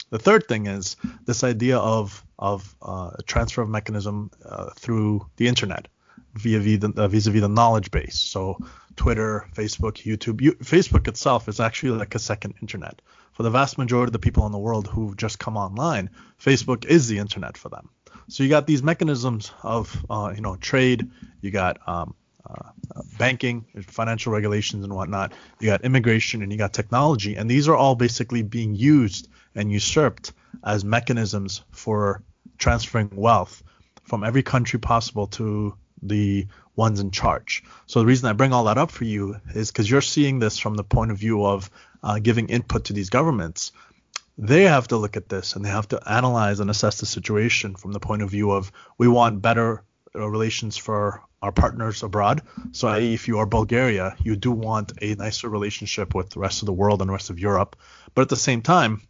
The third thing is this idea of of uh, transfer of mechanism uh, through the internet via uh, vis-a-vis the knowledge base. So Twitter, Facebook, YouTube. You, Facebook itself is actually like a second internet for the vast majority of the people in the world who've just come online, Facebook is the internet for them. So you got these mechanisms of uh, you know trade, you got um, uh, banking, financial regulations and whatnot, you got immigration, and you got technology, and these are all basically being used and usurped as mechanisms for transferring wealth from every country possible to the ones in charge. So the reason I bring all that up for you is because you're seeing this from the point of view of uh, giving input to these governments. They have to look at this and they have to analyze and assess the situation from the point of view of we want better uh, relations for our partners abroad. So, if you are Bulgaria, you do want a nicer relationship with the rest of the world and the rest of Europe. But at the same time,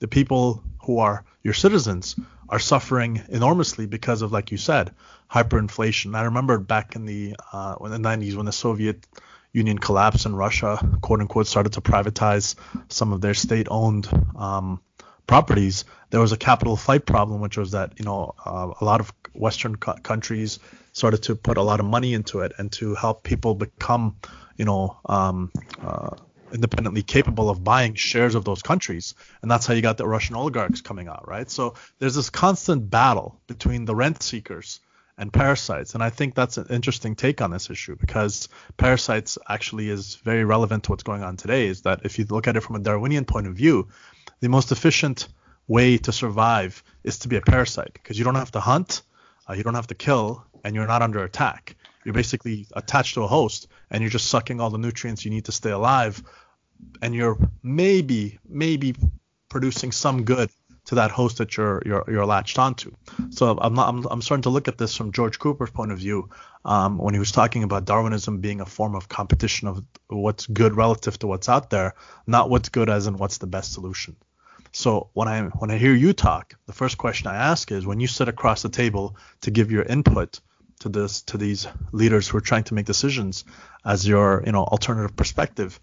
the people who are your citizens are suffering enormously because of, like you said, hyperinflation. I remember back in the uh, in the 90s when the Soviet Union collapse in Russia, quote unquote, started to privatize some of their state-owned um, properties. There was a capital flight problem, which was that you know uh, a lot of Western co- countries started to put a lot of money into it and to help people become, you know, um, uh, independently capable of buying shares of those countries. And that's how you got the Russian oligarchs coming out, right? So there's this constant battle between the rent seekers and parasites. And I think that's an interesting take on this issue because parasites actually is very relevant to what's going on today. Is that if you look at it from a Darwinian point of view, the most efficient way to survive is to be a parasite because you don't have to hunt, uh, you don't have to kill, and you're not under attack. You're basically attached to a host and you're just sucking all the nutrients you need to stay alive. And you're maybe, maybe producing some good to that host that you're you're, you're latched onto. So I'm, not, I'm I'm starting to look at this from George Cooper's point of view um, when he was talking about Darwinism being a form of competition of what's good relative to what's out there, not what's good as in what's the best solution. So when I when I hear you talk, the first question I ask is when you sit across the table to give your input to this to these leaders who are trying to make decisions as your you know alternative perspective,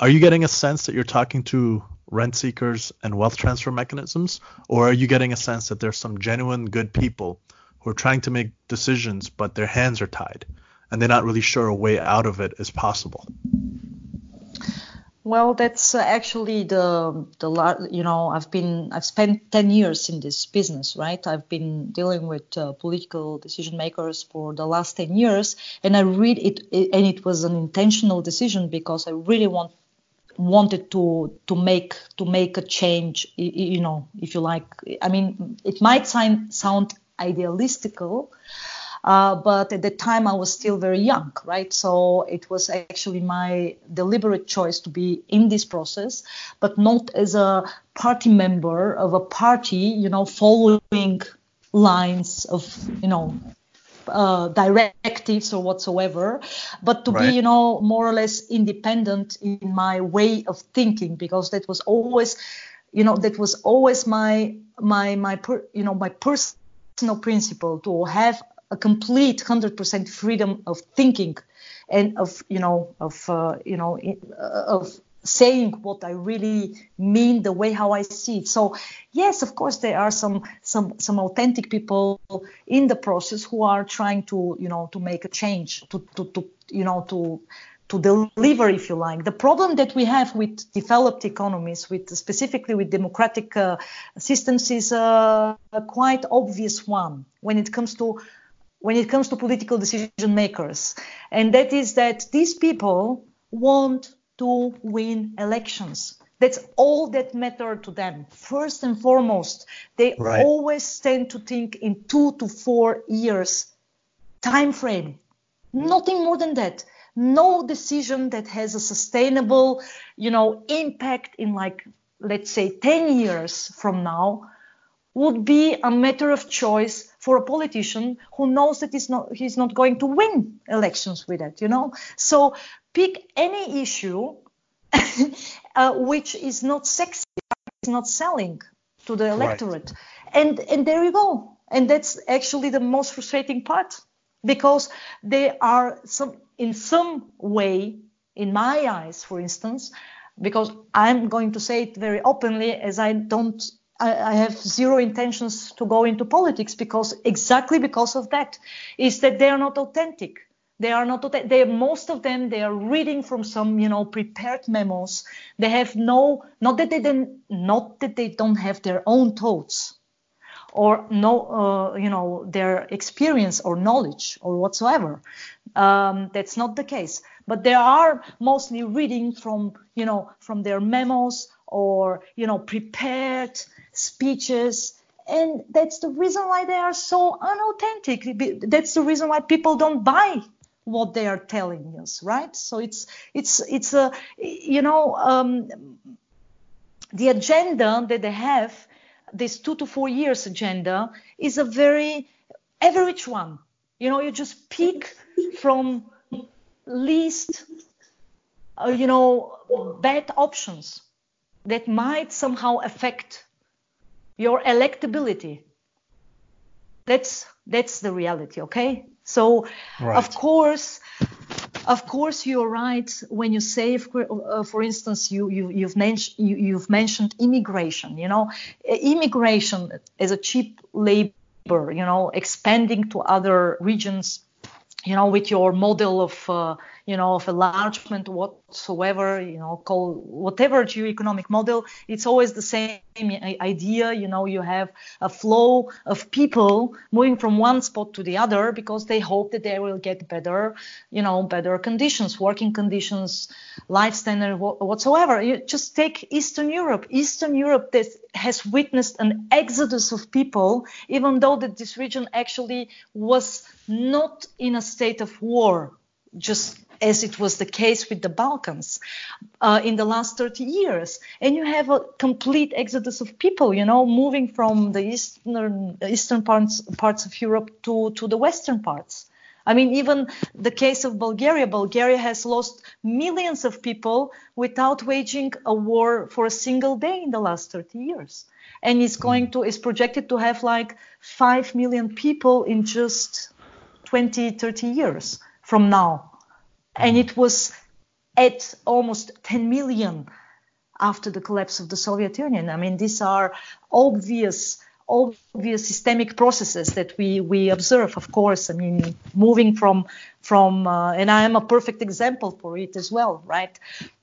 are you getting a sense that you're talking to rent seekers and wealth transfer mechanisms? Or are you getting a sense that there's some genuine good people who are trying to make decisions, but their hands are tied and they're not really sure a way out of it is possible? Well, that's uh, actually the the you know I've been I've spent 10 years in this business, right? I've been dealing with uh, political decision makers for the last 10 years, and I read it, and it was an intentional decision because I really want wanted to to make to make a change, you know, if you like. I mean, it might sound sound idealistical, uh, but at the time, I was still very young, right? So it was actually my deliberate choice to be in this process, but not as a party member of a party, you know, following lines of, you know, uh, directives or whatsoever, but to right. be, you know, more or less independent in my way of thinking, because that was always, you know, that was always my my my per, you know my personal principle to have a complete 100% freedom of thinking and of you know of uh, you know uh, of saying what I really mean, the way how I see it. So yes, of course, there are some some some authentic people in the process who are trying to you know to make a change, to to, to you know to to deliver, if you like. The problem that we have with developed economies, with specifically with democratic uh, systems, is a, a quite obvious one when it comes to when it comes to political decision makers, and that is that these people want to win elections. That's all that matter to them. First and foremost, they right. always tend to think in two to four years time frame. Nothing more than that. No decision that has a sustainable, you know, impact in like let's say 10 years from now would be a matter of choice for a politician who knows that he's not he's not going to win elections with it you know? So pick any issue uh, which is not sexy is not selling to the electorate. Right. and and there you go. And that's actually the most frustrating part because they are some in some way in my eyes for instance because i'm going to say it very openly as i don't I, have zero intentions to go into politics because exactly because of that is that they are not authentic. They are not. They most of them they are reading from some you know prepared memos. They have no not that they don't not that they don't have their own thoughts or no uh, you know their experience or knowledge or whatsoever. Um, that's not the case. But they are mostly reading from you know from their memos or you know prepared speeches and that's the reason why they are so unauthentic. That's the reason why people don't buy what they are telling us right? So it's it's it's a you know um, the agenda that they have this two to four years agenda is a very average one. You know you just pick from least uh, you know bad options that might somehow affect your electability. That's that's the reality, okay? So right. of course, of course you're right when you say, uh, for instance, you, you you've mentioned you, you've mentioned immigration. You know, immigration as a cheap labor. You know, expanding to other regions. You know, with your model of uh, you know, of enlargement whatsoever, you know, call whatever geo-economic model, it's always the same idea. You know, you have a flow of people moving from one spot to the other because they hope that they will get better, you know, better conditions, working conditions, life standard whatsoever. You just take Eastern Europe. Eastern Europe has witnessed an exodus of people, even though that this region actually was not in a state of war just as it was the case with the Balkans uh, in the last 30 years. And you have a complete exodus of people, you know, moving from the eastern eastern parts parts of Europe to to the western parts. I mean, even the case of Bulgaria, Bulgaria has lost millions of people without waging a war for a single day in the last 30 years. And it's going to, is projected to have like 5 million people in just 20, 30 years from now and it was at almost 10 million after the collapse of the Soviet Union. I mean, these are obvious, obvious systemic processes that we we observe. Of course, I mean, moving from from uh, and I am a perfect example for it as well, right?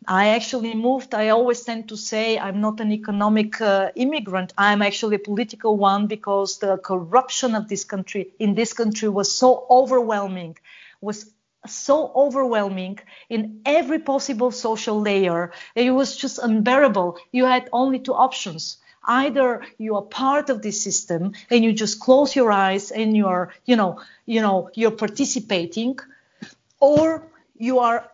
I actually moved. I always tend to say I'm not an economic uh, immigrant. I'm actually a political one because the corruption of this country in this country was so overwhelming, was so overwhelming in every possible social layer. It was just unbearable. You had only two options. Either you are part of this system and you just close your eyes and you're, you know, you know, you're participating, or you are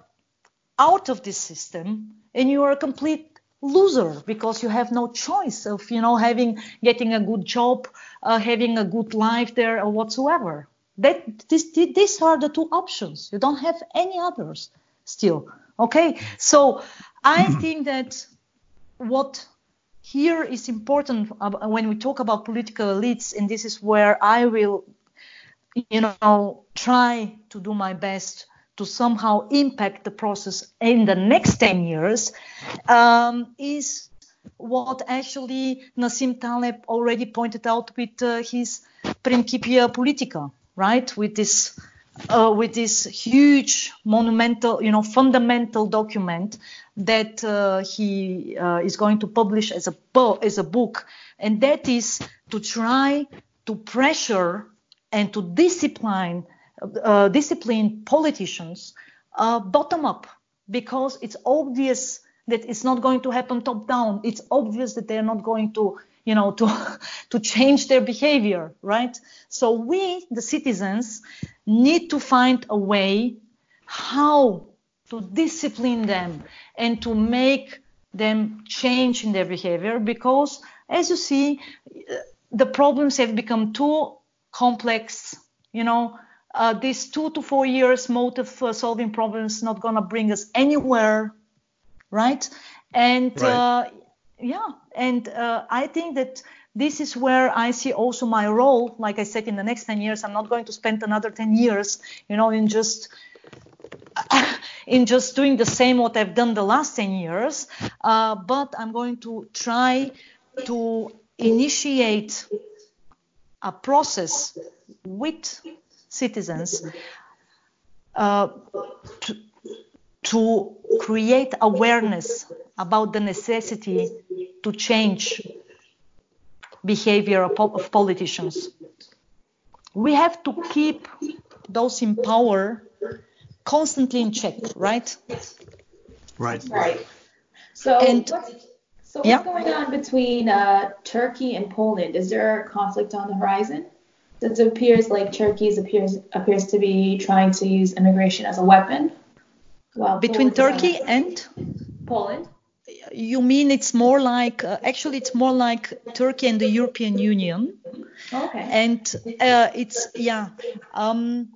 out of this system and you are a complete loser because you have no choice of, you know, having getting a good job, uh, having a good life there or whatsoever. That this, these are the two options. You don't have any others still. Okay, so I think that what here is important when we talk about political elites, and this is where I will, you know, try to do my best to somehow impact the process in the next 10 years, um, is what actually Nassim Taleb already pointed out with uh, his Principia Politica right? With this uh, with this huge monumental, you know, fundamental document that uh, he uh, is going to publish as a as a book, and that is to try to pressure and to discipline uh, discipline politicians uh, bottom up because it's obvious that it's not going to happen top down. It's obvious that they're not going to you know, to, to change their behavior, right? So we, the citizens, need to find a way how to discipline them and to make them change in their behavior because, as you see, the problems have become too complex, you know, uh, this two to four years motive uh, solving problems not going to bring us anywhere, right? And right. Uh, yeah, and uh, I think that this is where I see also my role. Like I said, in the next 10 years, I'm not going to spend another 10 years, you know, in just in just doing the same what I've done the last 10 years, uh, but I'm going to try to initiate a process with citizens uh, to, to create awareness about the necessity to change behavior of politicians. We have to keep those in power constantly in check, right? Right. Right. So, and, what's, so what's yeah. going on between uh, Turkey and Poland? Is there a conflict on the horizon? It appears like Turkey appears appears to be trying to use immigration as a weapon. Between Turkey and Poland you mean it's more like uh, actually it's more like Turkey and the European Union. Okay. And uh, it's yeah. Um,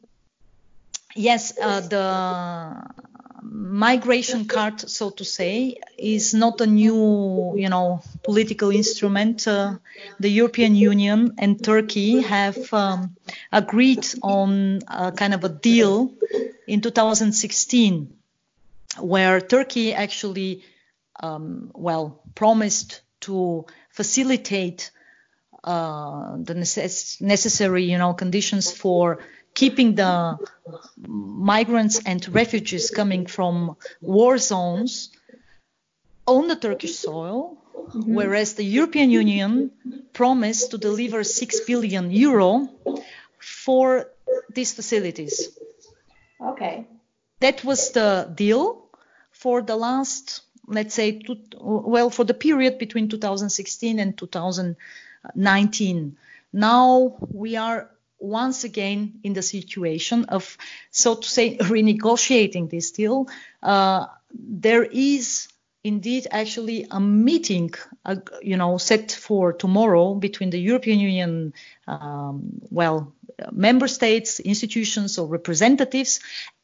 yes, uh, the migration card, so to say, is not a new, you know, political instrument. Uh, the European Union and Turkey have um, agreed on a kind of a deal in 2016, where Turkey actually um, well, promised to facilitate uh, the necess- necessary, you know, conditions for keeping the migrants and refugees coming from war zones on the Turkish soil, mm-hmm. whereas the European Union promised to deliver 6 billion euro for these facilities. Okay. That was the deal for the last let's say, well, for the period between 2016 and 2019. Now we are once again in the situation of, so to say, renegotiating this deal. Uh, there is indeed actually a meeting, uh, you know, set for tomorrow between the European Union, um, well, member states, institutions or representatives,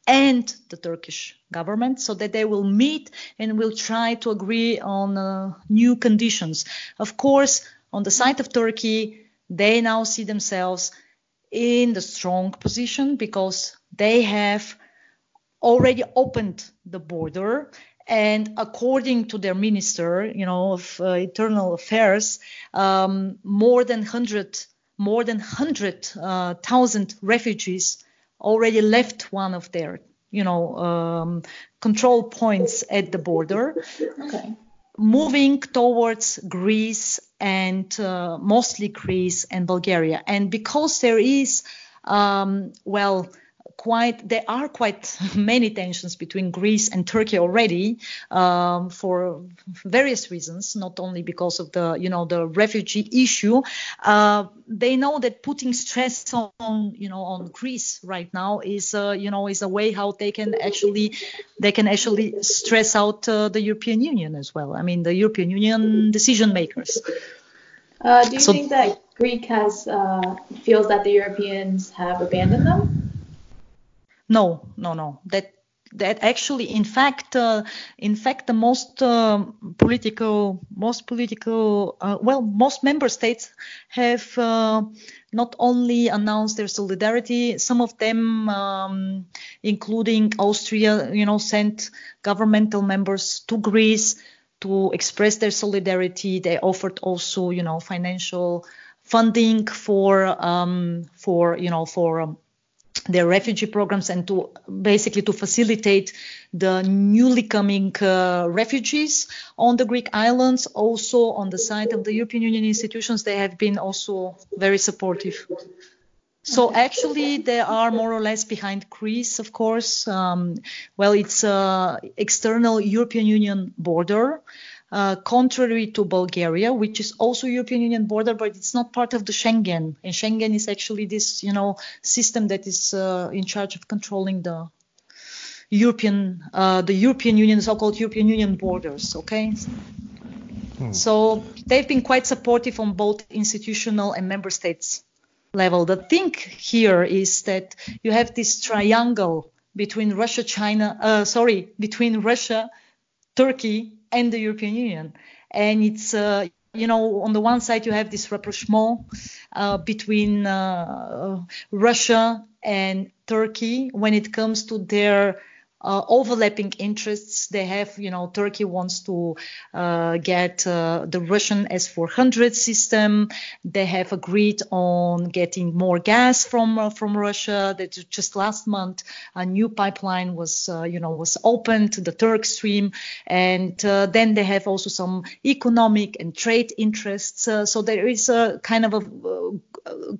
and the Turkish government so that they will meet and will try to agree on uh, new conditions. Of course, on the side of Turkey, they now see themselves in the strong position because they have already opened the border And according to their minister, you know, of uh, internal affairs, um, more than hundred, more than 100,000 uh, refugees already left one of their, you know, um, control points at the border. Okay. Moving towards Greece and uh, mostly Greece and Bulgaria. And because there is, um, well, quite there are quite many tensions between Greece and Turkey already um, for various reasons, not only because of the you know the refugee issue. Uh, they know that putting stress on you know on Greece right now is uh, you know is a way how they can actually they can actually stress out uh, the European Union as well. I mean the European Union decision makers. Uh, do you so, think that Greek has uh, feels that the Europeans have abandoned them? No, no, no. That that actually, in fact, uh, in fact, the most uh, political, most political, uh, well, most member states have uh, not only announced their solidarity. Some of them, um, including Austria, you know, sent governmental members to Greece to express their solidarity. They offered also, you know, financial funding for um, for you know for um, their refugee programs and to basically to facilitate the newly coming uh, refugees on the Greek islands. Also on the side of the European Union institutions, they have been also very supportive. So actually, they are more or less behind Greece, of course. Um, well, it's uh, external European Union border. Uh, contrary to Bulgaria, which is also European Union border, but it's not part of the Schengen. And Schengen is actually this, you know, system that is uh, in charge of controlling the European, uh, the European Union, so-called European Union borders. Okay. Hmm. So they've been quite supportive on both institutional and member states level. The thing here is that you have this triangle between Russia, China, uh, sorry, between Russia, Turkey, and the European Union. And it's, uh, you know, on the one side you have this rapprochement uh, between uh, Russia and Turkey when it comes to their uh, overlapping interests. They have, you know, Turkey wants to uh, get uh, the Russian S-400 system. They have agreed on getting more gas from uh, from Russia. That just last month a new pipeline was, uh, you know, was opened, the Turk Stream, and uh, then they have also some economic and trade interests. so there is a kind of a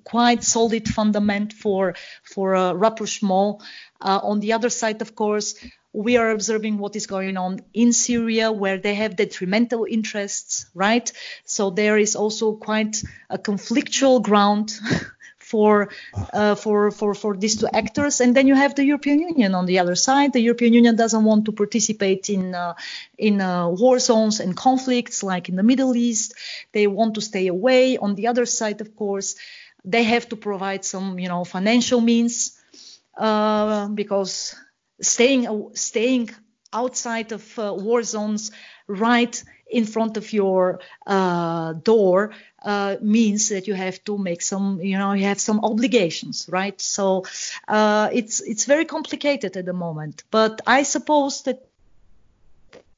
quite solid fundament for for a rapprochement uh, on the other side, of course, we are observing what is going on in Syria, where they have detrimental interests, right? So there is also quite a conflictual ground. for uh, for for for these two actors, and then you have the European Union on the other side. The European Union doesn't want to participate in uh, in uh, war zones and conflicts like in the Middle East. They want to stay away. On the other side, of course, they have to provide some you know financial means uh, because staying staying outside of uh, war zones right in front of your uh, door uh, means that you have to make some you know you have some obligations right? So uh, it's it's very complicated at the moment. But i suppose that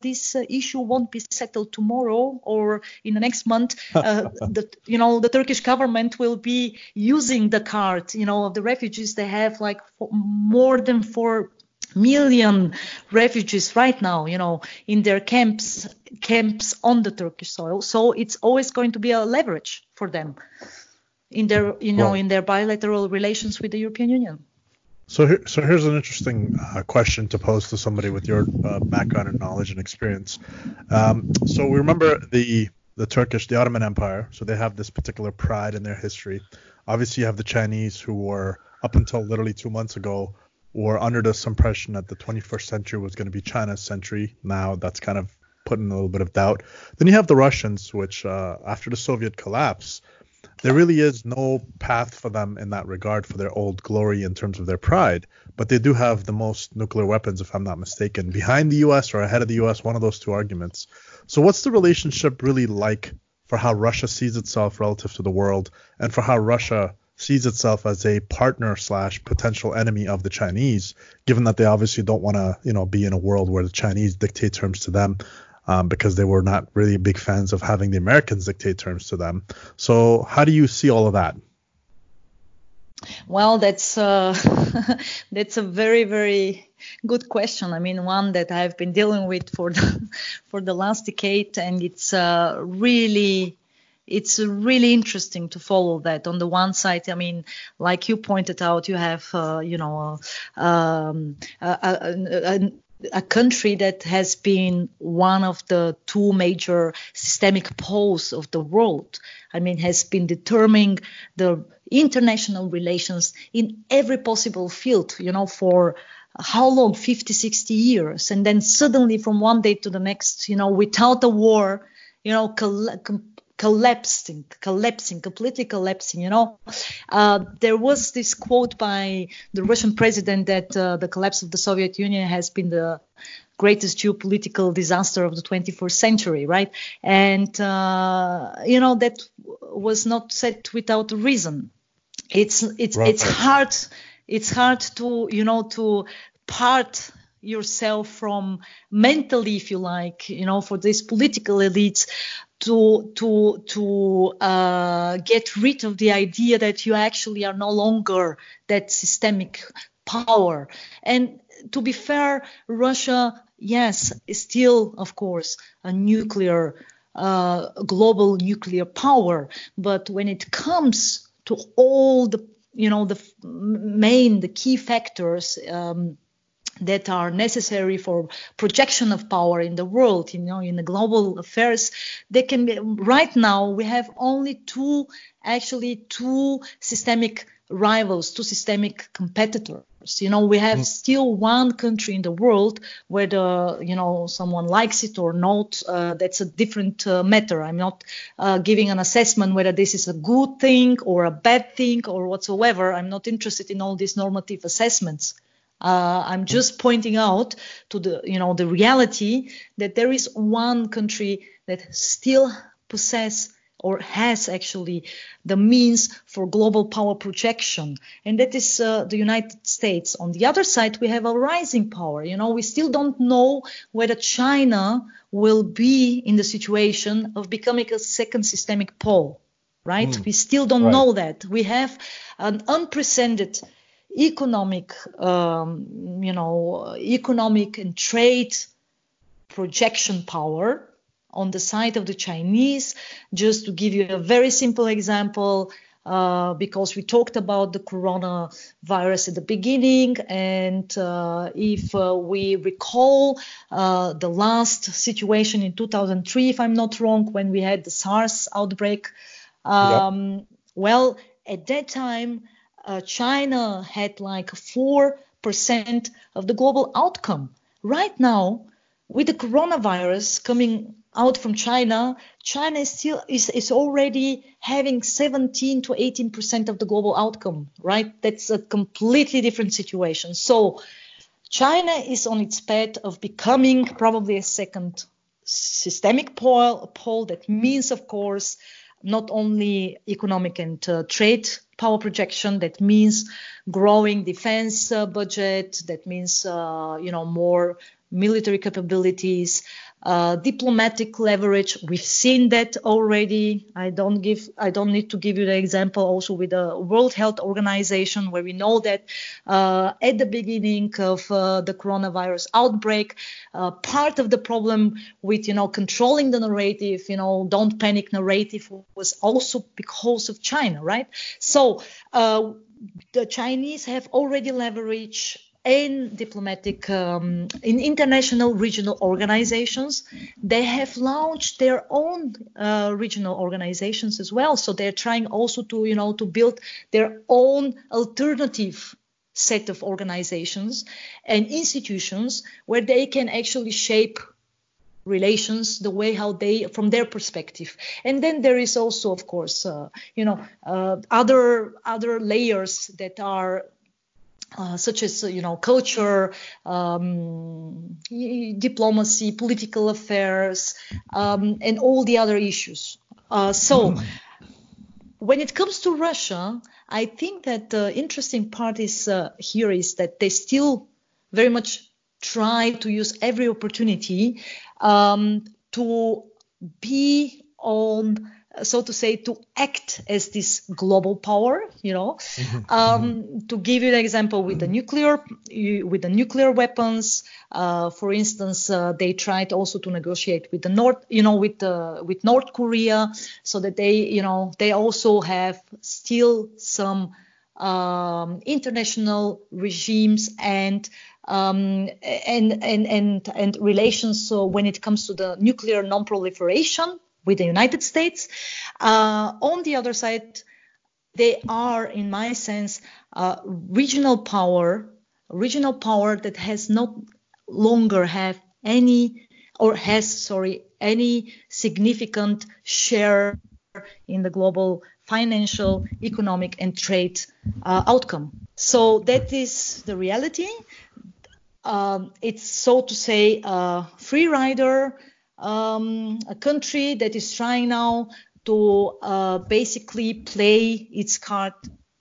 this uh, issue won't be settled tomorrow or in the next month. Uh, the, you know, the Turkish government will be using the card, you know, of the refugees. They have like more than four million refugees right now, you know, in their camps, camps on the Turkish soil. So it's always going to be a leverage for them in their, you know, well, in their bilateral relations with the European Union. So, here, so here's an interesting uh, question to pose to somebody with your uh, background and knowledge and experience. Um, so we remember the the Turkish, the Ottoman Empire. So they have this particular pride in their history. Obviously, you have the Chinese who were up until literally two months ago were under this impression that the 21st century was going to be China's century. Now that's kind of put in a little bit of doubt. Then you have the Russians, which uh, after the Soviet collapse there really is no path for them in that regard for their old glory in terms of their pride. But they do have the most nuclear weapons, if I'm not mistaken, behind the U.S. or ahead of the U.S. One of those two arguments. So what's the relationship really like for how Russia sees itself relative to the world, and for how Russia sees itself as a partner slash potential enemy of the Chinese, given that they obviously don't want to, you know, be in a world where the Chinese dictate terms to them. Um, because they were not really big fans of having the Americans dictate terms to them. So, how do you see all of that? Well, that's uh, that's a very very good question. I mean, one that I've been dealing with for the for the last decade, and it's uh, really it's really interesting to follow that. On the one side, I mean, like you pointed out, you have uh, you know um, a country that has been one of the two major systemic poles of the world. I mean, has been determining the international relations in every possible field, you know, for how long 50 60 years and then suddenly from one day to the next you know without a war you know collapsing collapsing completely collapsing you know? Uh, there was this quote by the russian president that uh, the collapse of the soviet union has been the greatest geopolitical disaster of the 21st century right? And uh, you know that was not said without a reason. It's it's right. it's hard it's hard to you know to part yourself from mentally if you like you know for these political elites to to to uh, get rid of the idea that you actually are no longer that systemic power. And to be fair russia yes is still of course a nuclear uh, global nuclear power. But when it comes to all the you know the main the key factors um, that are necessary for projection of power in the world you know in the global affairs they can be right now we have only two actually two systemic rivals two systemic competitors. You know we have mm. still one country in the world where the you know someone likes it or not uh, that's a different uh, matter. I'm not uh, giving an assessment whether this is a good thing or a bad thing or whatsoever. I'm not interested in all these normative assessments uh, I'm just pointing out to the, you know, the reality that there is one country that still possess or has actually the means for global power projection, and that is uh, the United States. On the other side, we have a rising power. You know, we still don't know whether China will be in the situation of becoming a second systemic pole, right? Mm. We still don't right. know that. We have an unprecedented economic, um, you know, economic and trade projection power on the side of the Chinese. Just to give you a very simple example, uh, because we talked about the coronavirus at the beginning, and uh, if uh, we recall uh, the last situation in 2003, if I'm not wrong, when we had the SARS outbreak, um, well, at that time, uh, China had like 4% of the global outcome. Right now, with the coronavirus coming out from China, China is still is, is already having 17 to 18 percent of the global outcome, right? That's a completely different situation. So China is on its path of becoming probably a second systemic pole, a pole that means, of course, not only economic and uh, trade power projection that means growing defense uh, budget that means uh, you know more military capabilities uh, diplomatic leverage. We've seen that already. I don't give i don't need to give you the example also with the world health organization where we know that uh, at the beginning of uh, the coronavirus outbreak uh, part of the problem with you know controlling the narrative you know don't panic narrative was also because of china right? So uh, the chinese have already leveraged in diplomatic, um, in international regional organizations, they have launched their own uh, regional organizations as well. So they're trying also to, you know, to build their own alternative set of organizations and institutions where they can actually shape relations the way how they from their perspective and then there is also of course uh, you know uh, other other layers that are uh, such as you know culture, um, diplomacy, political affairs, um, and all the other issues. Uh, so. when it comes to Russia, I think that the interesting part is uh, here is that they still very much try to use every opportunity um, to be on so to say, to act as this global power, you know. Mm-hmm. Um, mm-hmm. to give you an example with the nuclear, with the nuclear weapons, uh, for instance, uh, they tried also to negotiate with the North, you know, with the with North Korea, so that they, you know, they also have still some um, international regimes and um, and, and and and relations. So when it comes to the nuclear non-proliferation, with the United States. Uh, on the other side, they are, in my sense, uh, regional power, regional power that has not longer have any or has, sorry, any significant share in the global financial, economic, and trade uh, outcome. So that is the reality. Um, it's so to say a free rider um, a country that is trying now to uh, basically play its card,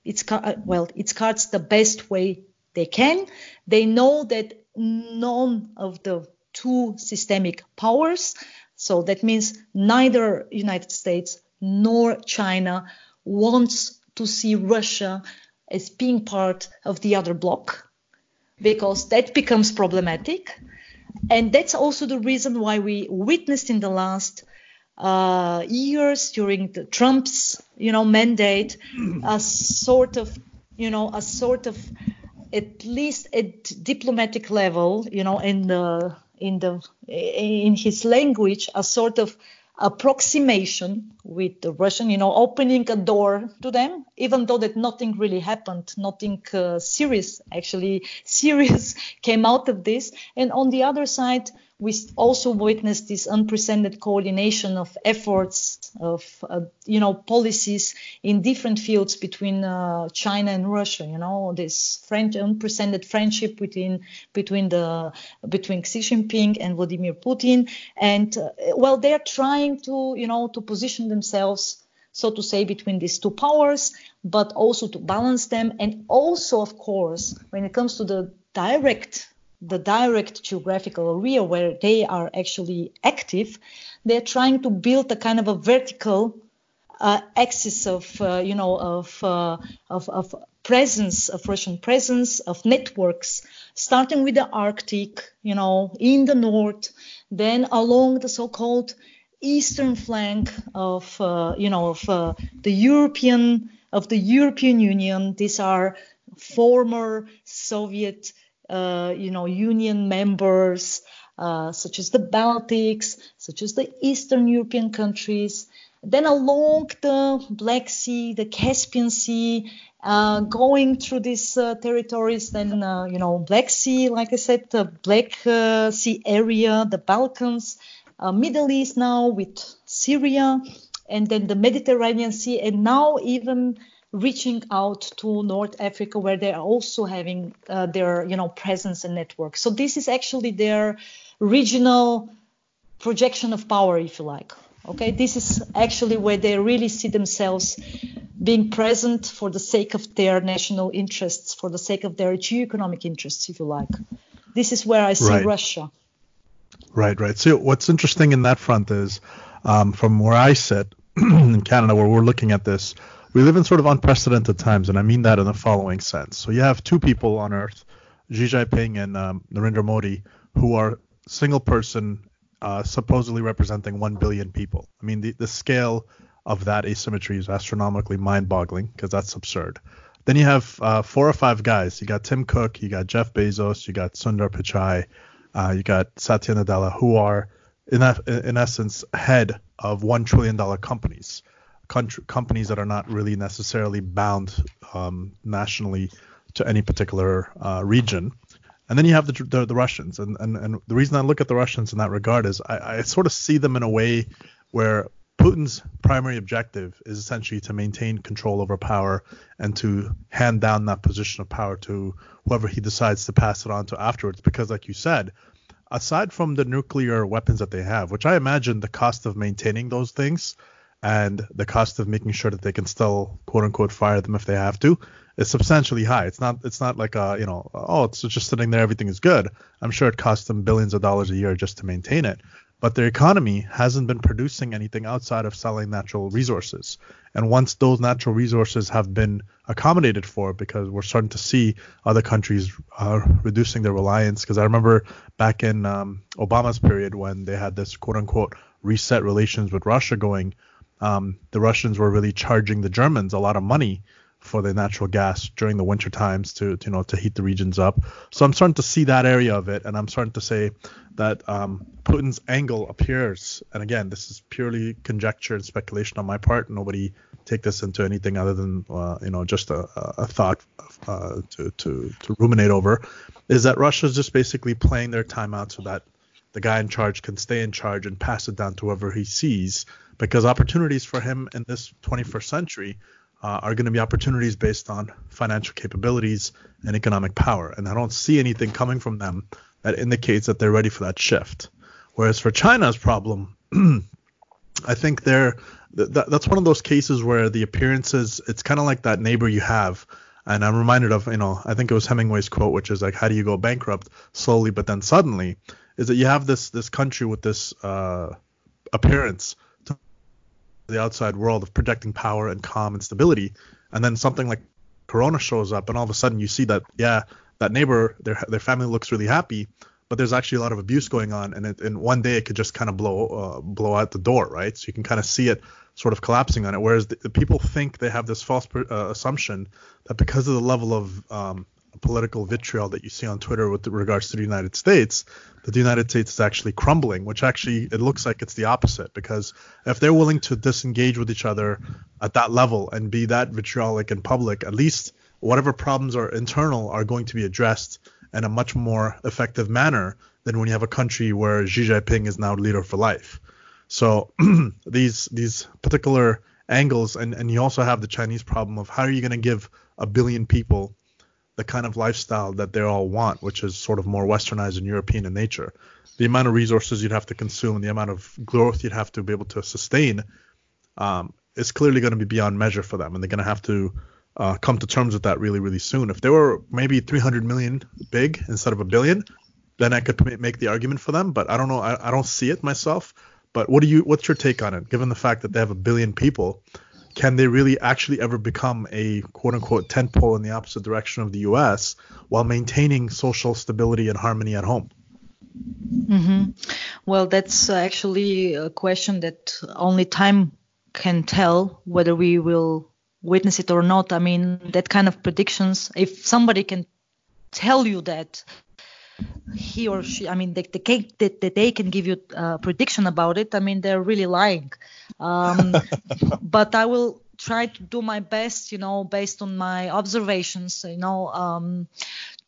its uh, well, its cards the best way they can. They know that none of the two systemic powers, so that means neither United States nor China wants to see Russia as being part of the other bloc because that becomes problematic and that's also the reason why we witnessed in the last uh, years during the Trump's, you know, mandate, a sort of, you know, a sort of, at least at diplomatic level, you know, in the in the in his language, a sort of approximation with the Russian, you know, opening a door to them, even though that nothing really happened, nothing uh, serious, actually serious came out of this. And on the other side, we also witnessed this unprecedented coordination of efforts of uh, you know policies in different fields between uh, China and Russia. You know this French unprecedented friendship between between the between Xi Jinping and Vladimir Putin, and uh, well they're trying to you know to position themselves so to say between these two powers, but also to balance them, and also of course when it comes to the direct the direct geographical area where they are actually active, they're trying to build a kind of a vertical uh, axis of, uh, you know, of, uh, of, of presence, of Russian presence, of networks, starting with the Arctic, you know, in the north, then along the so-called eastern flank of, uh, you know, of uh, the European, of the European Union. These are former Soviet uh, you know, union members, uh, such as the Baltics, such as the Eastern European countries. Then along the Black Sea, the Caspian Sea, uh, going through these uh, territories, then, uh, you know, Black Sea, like I said, the Black Sea area, the Balkans, Middle East now with Syria, and then the Mediterranean Sea, and now even reaching out to North Africa, where they are also having uh, their you know presence and network. So this is actually their regional projection of power, if you like. Okay, this is actually where they really see themselves being present for the sake of their national interests, for the sake of their geo-economic interests, if you like. This is where I see right. Russia. Right, right. So what's interesting in that front is, um, from where I sit in Canada, where we're looking at this, we live in sort of unprecedented times, and I mean that in the following sense. So you have two people on Earth, Xi Jinping and um, Narendra Modi, who are single person, uh, supposedly representing one billion people. I mean, the, the scale of that asymmetry is astronomically mind-boggling because that's absurd. Then you have uh, four or five guys. You got Tim Cook, you got Jeff Bezos, you got Sundar Pichai, uh, you got Satya Nadella, who are in, in essence head of one trillion dollar companies country, companies that are not really necessarily bound um, nationally to any particular uh, region. And then you have the, the, the Russians, and, and and the reason I look at the Russians in that regard is I, I sort of see them in a way where Putin's primary objective is essentially to maintain control over power and to hand down that position of power to whoever he decides to pass it on to afterwards. Because, like you said, aside from the nuclear weapons that they have, which I imagine the cost of maintaining those things and the cost of making sure that they can still quote unquote fire them if they have to is substantially high. It's not it's not like a you know oh it's just sitting there everything is good. I'm sure it costs them billions of dollars a year just to maintain it. But their economy hasn't been producing anything outside of selling natural resources. And once those natural resources have been accommodated for, because we're starting to see other countries uh, reducing their reliance. Because I remember back in um, Obama's period when they had this quote unquote reset relations with Russia going, um, the Russians were really charging the Germans a lot of money for the natural gas during the winter times to, to, you know to heat the regions up. So I'm starting to see that area of it, and I'm starting to say that um, Putin's angle appears. And again, this is purely conjecture and speculation on my part. Nobody take this into anything other than uh, you know just a, a thought uh, to, to to ruminate over. Is that Russia's just basically playing their time out so that the guy in charge can stay in charge and pass it down to whoever he sees because opportunities for him in this 21st century uh, are going to be opportunities based on financial capabilities and economic power. And I don't see anything coming from them that indicates that they're ready for that shift. Whereas for China's problem, I think they're th- that's one of those cases where the appearances it's kind of like that neighbor you have. And I'm reminded of, you know, I think it was Hemingway's quote, which is like, "How do you go bankrupt slowly, but then suddenly?" Is that you have this this country with this uh, appearance the outside world of projecting power and calm and stability, and then something like Corona shows up, and all of a sudden you see that yeah, that neighbor their their family looks really happy, but there's actually a lot of abuse going on, and it, and one day it could just kind of blow uh, blow out the door, right? So you can kind of see it sort of collapsing on it. Whereas the, the people think they have this false uh, assumption that because of the level of um, political vitriol that you see on Twitter with regards to the United States, that the United States is actually crumbling, which actually it looks like it's the opposite. Because if they're willing to disengage with each other at that level and be that vitriolic in public, at least whatever problems are internal are going to be addressed in a much more effective manner than when you have a country where Xi Jinping is now leader for life. So these these particular angles, and, and you also have the Chinese problem of how are you going to give a billion people the kind of lifestyle that they all want, which is sort of more westernized and European in nature. The amount of resources you'd have to consume and the amount of growth you'd have to be able to sustain um, is clearly going to be beyond measure for them, and they're going to have to uh, come to terms with that really, really soon. If they were maybe 300 million big instead of a billion, then I could make the argument for them. But I don't know. I, I don't see it myself. But what do you? What's your take on it? Given the fact that they have a billion people, can they really actually ever become a quote unquote tentpole in the opposite direction of the US while maintaining social stability and harmony at home? Mm-hmm. Well, that's actually a question that only time can tell whether we will witness it or not. I mean, that kind of predictions, if somebody can tell you that he or she, I mean, the, the cake that, that they can give you a prediction about it, I mean, they're really lying. Um, but I will try to do my best, you know, based on my observations, you know, um,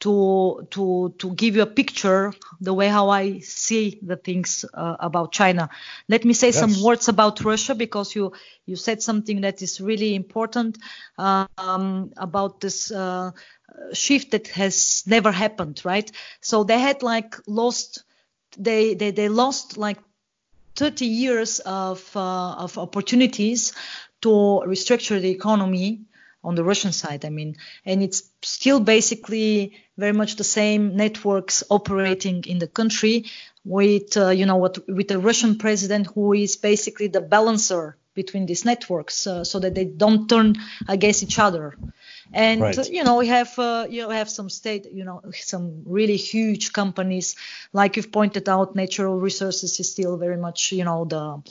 to to to give you a picture the way how I see the things uh, about China. Let me say yes. some words about Russia because you you said something that is really important um, about this uh, shift that has never happened, right? So they had like lost they they, they lost like 30 years of uh, of opportunities to restructure the economy on the Russian side. I mean, and it's still basically very much the same networks operating in the country with, uh, you know, what with the Russian president who is basically the balancer between these networks uh, so that they don't turn against each other and right. you know we have uh, you know have some state you know some really huge companies like you've pointed out natural resources is still very much you know the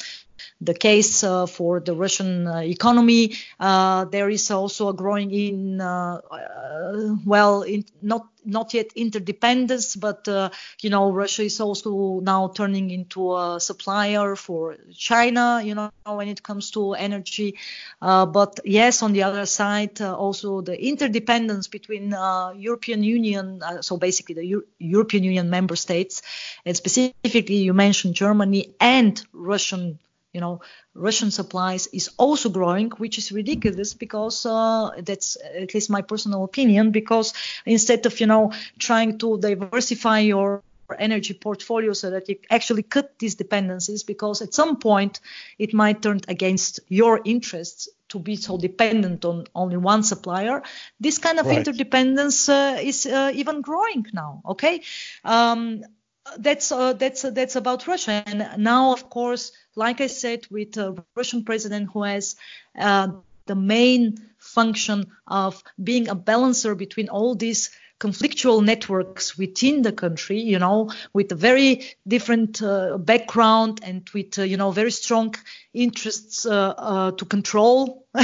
the case uh, for the Russian uh, economy. Uh, there is also a growing in, uh, uh, well, in not not yet interdependence, but uh, you know Russia is also now turning into a supplier for China, you know, when it comes to energy. but yes, on the other side, also the interdependence between European Union, so basically the Euro- European Union member states, and specifically you mentioned Germany and Russian you know russian supplies is also growing which is ridiculous because uh, that's at least my personal opinion because instead of you know trying to diversify your energy portfolio so that you actually cut these dependencies because at some point it might turn against your interests to be so dependent on only one supplier. This kind of right. interdependence uh, is uh, even growing now. Okay, um, that's uh, that's uh, that's about Russia. And now, of course, like I said, with a Russian president who has uh, the main function of being a balancer between all these conflictual networks within the country, you know, with a very different uh, background and with, uh, you know, very strong interests uh, uh to control.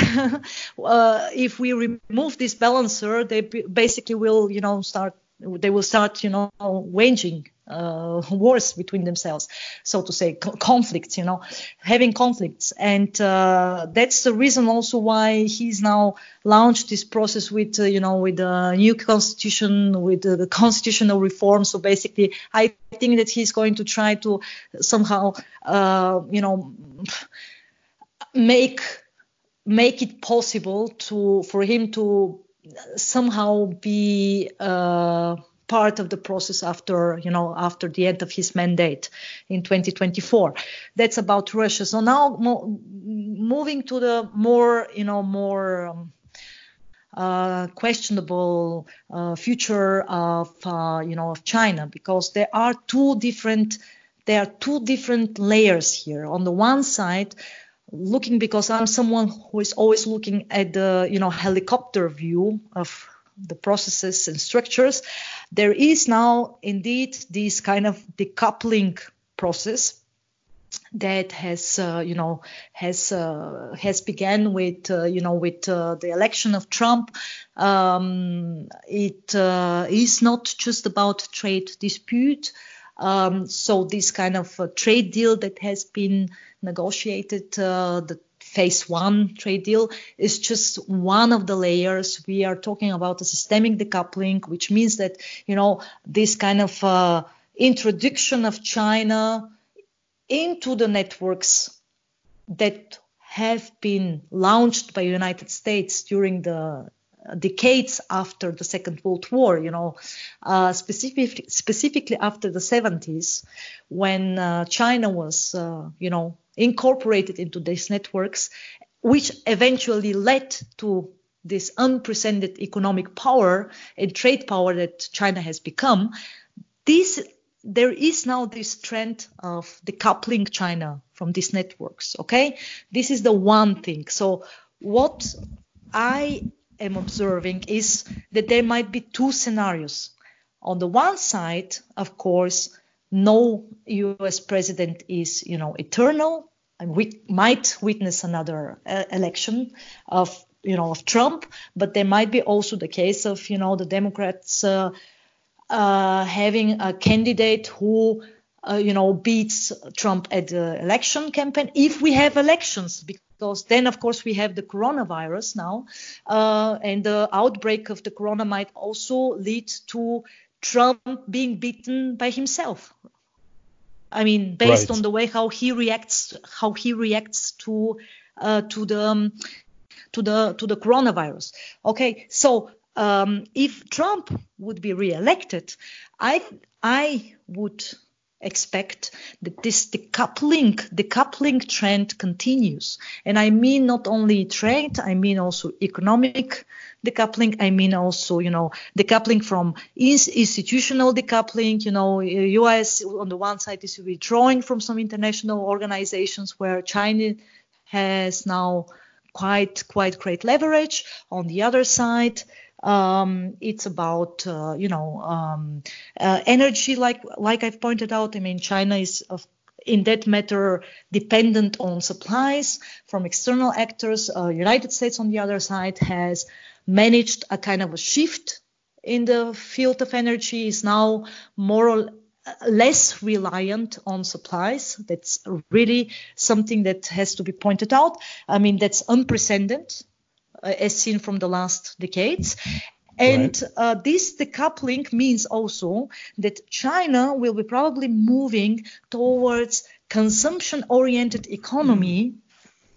Uh, if we remove this balancer, they basically will, you know, start they will start, you know, waging uh, wars between themselves, so to say, co- conflicts, you know, having conflicts. And uh, that's the reason also why he's now launched this process with, uh, you know, with the new constitution, with the, the constitutional reform. So basically, I think that he's going to try to somehow, uh, you know, make make it possible to for him to somehow be uh, part of the process after you know after the end of his mandate in 2024 that's about russia. So now mo- moving to the more you know more um, uh, questionable uh, future of uh, you know of china because there are two different there are two different layers here. On the one side looking because i'm someone who is always looking at the you know helicopter view of the processes and structures, there is now indeed this kind of decoupling process that has uh, you know has uh, has began with uh, you know with uh, the election of Trump. Um, it uh, is not just about trade dispute. Um, so this kind of trade deal that has been negotiated, uh, the phase one trade deal is just one of the layers. We are talking about a systemic decoupling, which means that, you know, this kind of uh, introduction of China into the networks that have been launched by United States during the decades after the Second World War, you know, uh, specific, specifically after the 70s, when uh, China was, uh, you know, incorporated into these networks, which eventually led to this unprecedented economic power and trade power that China has become. This there is now this trend of decoupling China from these networks. Okay, this is the one thing. So what I am observing is that there might be two scenarios. On the one side, of course, no U.S. president is, you know, eternal, and we might witness another uh, election of, you know, of Trump. But there might be also the case of, you know, the Democrats uh, uh, having a candidate who, uh, you know, beats Trump at the election campaign. If we have elections, because then, of course, we have the coronavirus now, uh, and the outbreak of the corona might also lead to Trump being beaten by himself. I mean, based right. on the way how he reacts, how he reacts to uh, to the um, to the to the coronavirus. Okay, so um, if Trump would be re-elected, I I would expect that this decoupling decoupling trend continues, and I mean not only trade, I mean also economic decoupling. I mean also, you know, decoupling from institutional decoupling. You know, U.S. on the one side is withdrawing from some international organizations where China has now quite quite great leverage. On the other side, um, it's about uh, you know um, uh, energy, like like I've pointed out. I mean, China is of in that matter dependent on supplies from external actors. Uh, United States, on the other side, has managed a kind of a shift in the field of energy, is now more or less reliant on supplies. That's really something that has to be pointed out. I mean, that's unprecedented as seen from the last decades. And right. uh, this decoupling means also that China will be probably moving towards consumption-oriented economy,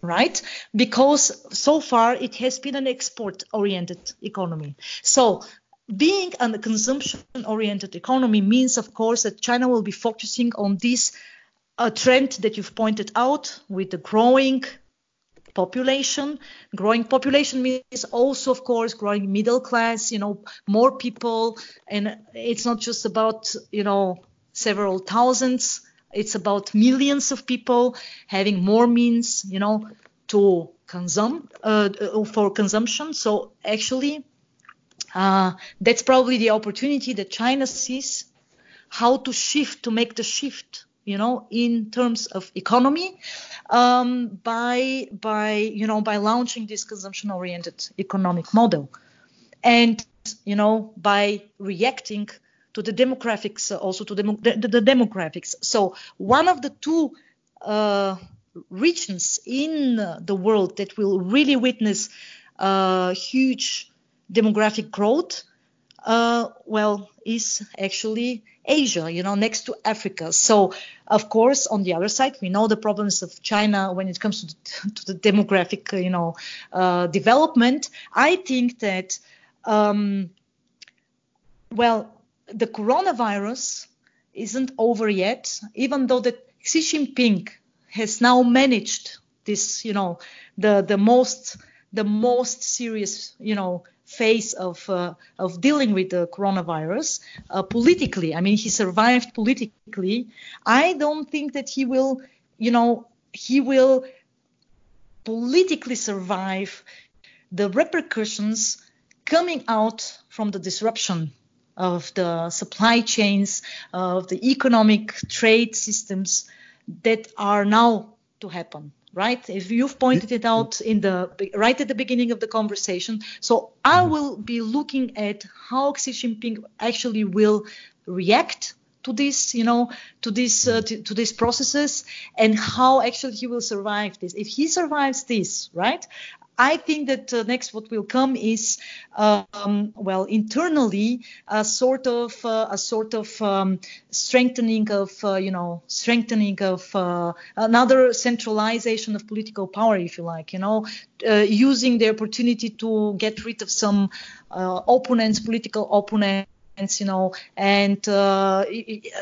right? Because so far it has been an export-oriented economy. So being a consumption-oriented economy means, of course, that China will be focusing on this uh, trend that you've pointed out with the growing population. Growing population means also, of course, growing middle class. You know, more people, and it's not just about you know several thousands. It's about millions of people having more means, you know, to consume uh, for consumption. So actually, uh, that's probably the opportunity that China sees how to shift to make the shift you know in terms of economy um, by by you know by launching this consumption oriented economic model. And you know by reacting to the demographics uh, also to the, the, the demographics. So one of the two uh, regions in the world that will really witness uh, huge demographic growth, uh, well, is actually Asia, you know, next to Africa. So, of course, on the other side, we know the problems of China when it comes to the, to the demographic, you know, uh, development. I think that, um, well, the coronavirus isn't over yet, even though that Xi Jinping has now managed this, you know, the the most the most serious, you know, phase of uh, of dealing with the coronavirus uh, politically. I mean, he survived politically. I don't think that he will, you know, he will politically survive the repercussions coming out from the disruption of the supply chains, of the economic trade systems that are now to happen right? If you've pointed it out in the right at the beginning of the conversation, so I mm-hmm. will be looking at how Xi Jinping actually will react to this, you know, to this uh, to, to these processes, and how actually he will survive this. If he survives this, right, I think that uh, next what will come is, um, well, internally a sort of uh, a sort of um, strengthening of, uh, you know, strengthening of uh, another centralization of political power, if you like, you know, uh, using the opportunity to get rid of some uh, opponents, political opponents you know, and uh,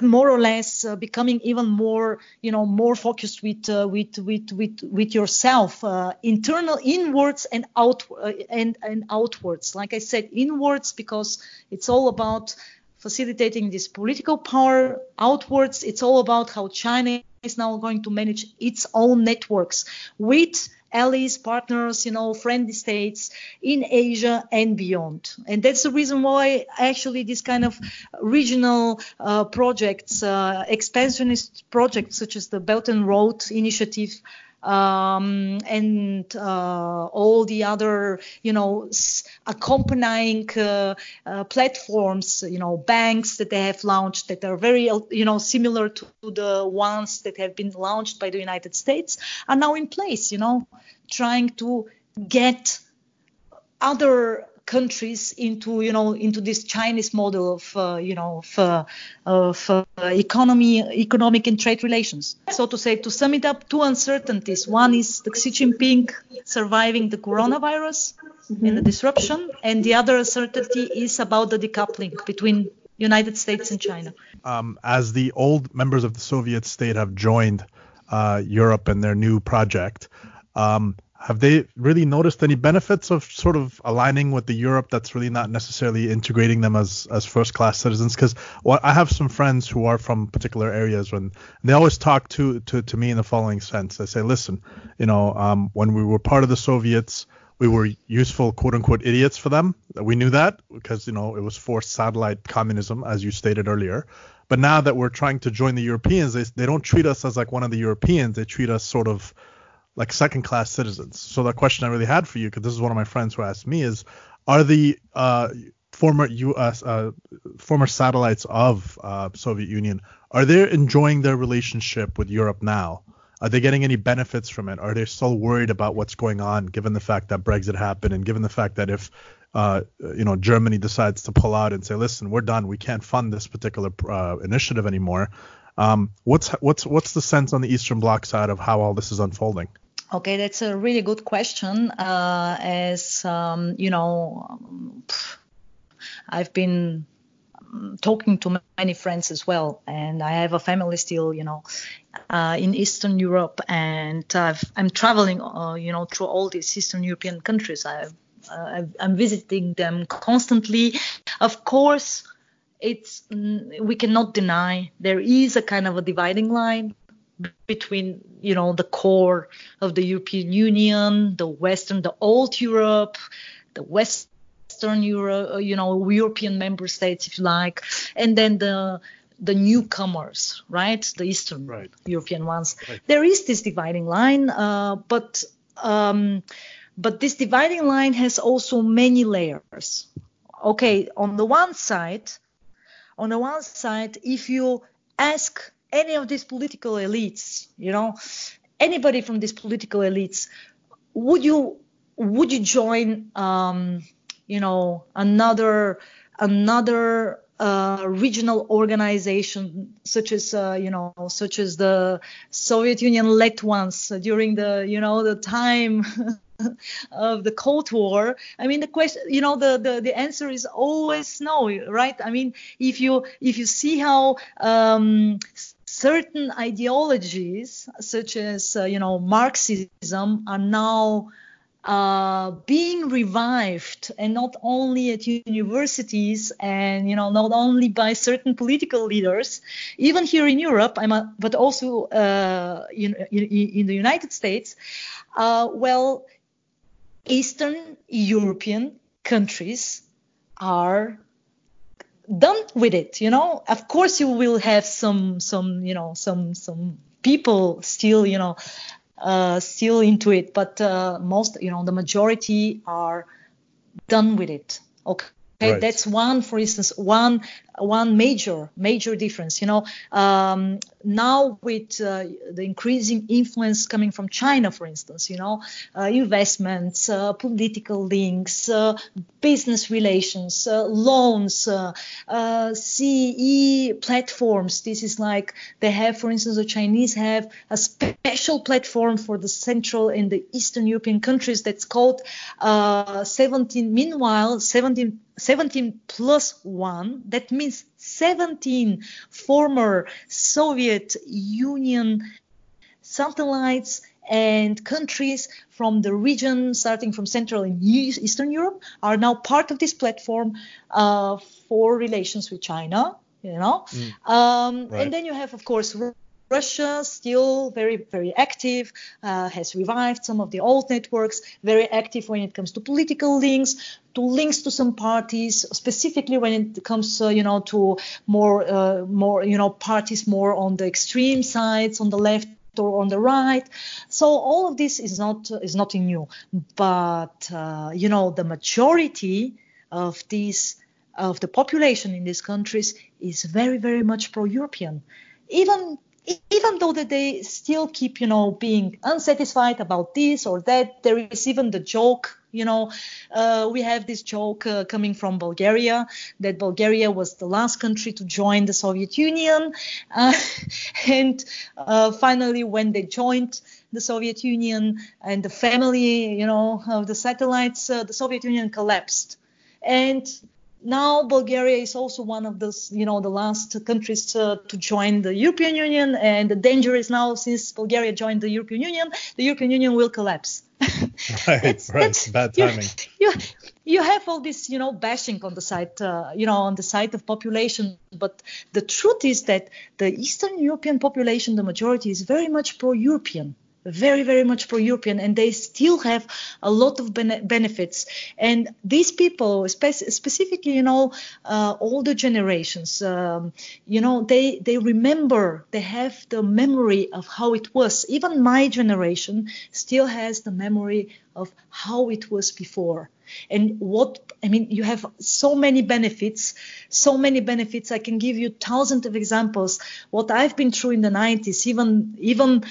more or less uh, becoming even more, you know, more focused with uh, with with with with yourself, uh, internal, inwards and out uh, and and outwards. Like I said, inwards because it's all about facilitating this political power. Outwards, it's all about how China is now going to manage its own networks with allies, partners, you know, friendly states in Asia and beyond. And that's the reason why actually this kind of regional uh, projects, uh, expansionist projects such as the Belt and Road Initiative, um, and uh, all the other, you know, accompanying uh, uh, platforms, you know, banks that they have launched that are very, you know, similar to the ones that have been launched by the United States are now in place, you know, trying to get other countries into you know into this Chinese model of uh, you know of, uh, of uh, economy economic and trade relations. So to say to sum it up, two uncertainties. One is the Xi Jinping surviving the coronavirus mm-hmm. and the disruption, and the other uncertainty is about the decoupling between United States and China. Um, as the old members of the Soviet state have joined uh, Europe and their new project. Um, have they really noticed any benefits of sort of aligning with the Europe that's really not necessarily integrating them as as first class citizens? Because well, I have some friends who are from particular areas, when they always talk to to to me in the following sense. They say, listen, you know, um, when we were part of the Soviets, we were useful quote unquote idiots for them. We knew that because you know it was forced satellite communism, as you stated earlier. But now that we're trying to join the Europeans, they they don't treat us as like one of the Europeans. They treat us sort of like second class citizens. So the question I really had for you, because this is one of my friends who asked me, is are the uh, former U.S. Uh, former satellites of uh, Soviet Union are they enjoying their relationship with Europe now? Are they getting any benefits from it? Are they still worried about what's going on, given the fact that Brexit happened, and given the fact that if uh, you know Germany decides to pull out and say, listen, we're done, we can't fund this particular uh, initiative anymore. Um, what's what's what's the sense on the Eastern Bloc side of how all this is unfolding? Okay, that's a really good question. Uh, as um, you know, I've been um, talking to many friends as well, and I have a family still, you know, uh, in Eastern Europe, and i am traveling, uh, you know, through all these Eastern European countries. i am uh, visiting them constantly. Of course, it's mm, we cannot deny there is a kind of a dividing line between you know the core of the European Union, the Western, the old Europe, the Western Euro, uh, you know, European member states, if you like, and then the the newcomers, right, the Eastern right. European ones. Right. There is this dividing line, uh, but um, but this dividing line has also many layers. Okay, on the one side, on the one side, if you ask any of these political elites, you know, anybody from these political elites, would you would you join, um, you know, another another uh, regional organization such as uh, you know such as the Soviet Union led ones during the you know the time of the Cold War, I mean the question, you know, the, the the answer is always no, right? I mean, if you if you see how um, certain ideologies, such as uh, you know Marxism, are now uh, being revived and not only at universities and you know not only by certain political leaders. Even here in europe a, but also uh, in, in, in, the united states uh, well Eastern European countries are done with it you know of course you will have some some you know some some people still you know uh, still into it but uh, most you know the majority are done with it okay right. that's one, for instance, one one major major difference. You know, um, now with uh, the increasing influence coming from China, for instance, you know, uh, investments, uh, political links, uh, business relations, uh, loans, uh, CE platforms. This is like they have, for instance, the Chinese have a special platform for the Central and the Eastern European countries that's called 17. Meanwhile, 17 17 plus 1, that means 17 former Soviet Union satellites and countries from the region, starting from Central and Eastern Europe, are now part of this platform uh, for relations with China. You know, mm. um, right. and then you have, of course, Russia still very, very active, uh, has revived some of the old networks, very active when it comes to political links, to links to some parties, specifically when it comes, uh, you know, to more, uh, more, you know, parties more on the extreme sides, on the left or on the right. So all of this is not is nothing new, but uh, you know, the majority of these of the population in these countries is very, very much pro-European. Even even though that they still keep, you know, being unsatisfied about this or that, there is even the joke, you know, uh, we have this joke uh, coming from Bulgaria that Bulgaria was the last country to join the Soviet Union, uh, and uh, finally when they joined the Soviet Union and the family, you know, of the satellites, uh, the Soviet Union collapsed, and now Bulgaria is also one of those, you know, the last countries to, to, join the European Union, and the danger is now since Bulgaria joined the European Union, the European Union will collapse. right, that's, right, that's, bad timing. You, you, you, have all this, you know, bashing on the side, uh, you know, on the side of population, but the truth is that the Eastern European population, the majority, is very much pro-European very, very much pro European, and they still have a lot of bene- benefits. And these people, spe- specifically, you know, uh, older generations, um, you know, they, they remember, they have the memory of how it was. Even my generation still has the memory of how it was before. And what, I mean, you have so many benefits, so many benefits. I can give you thousands of examples. What I've been through in the 90s, even, even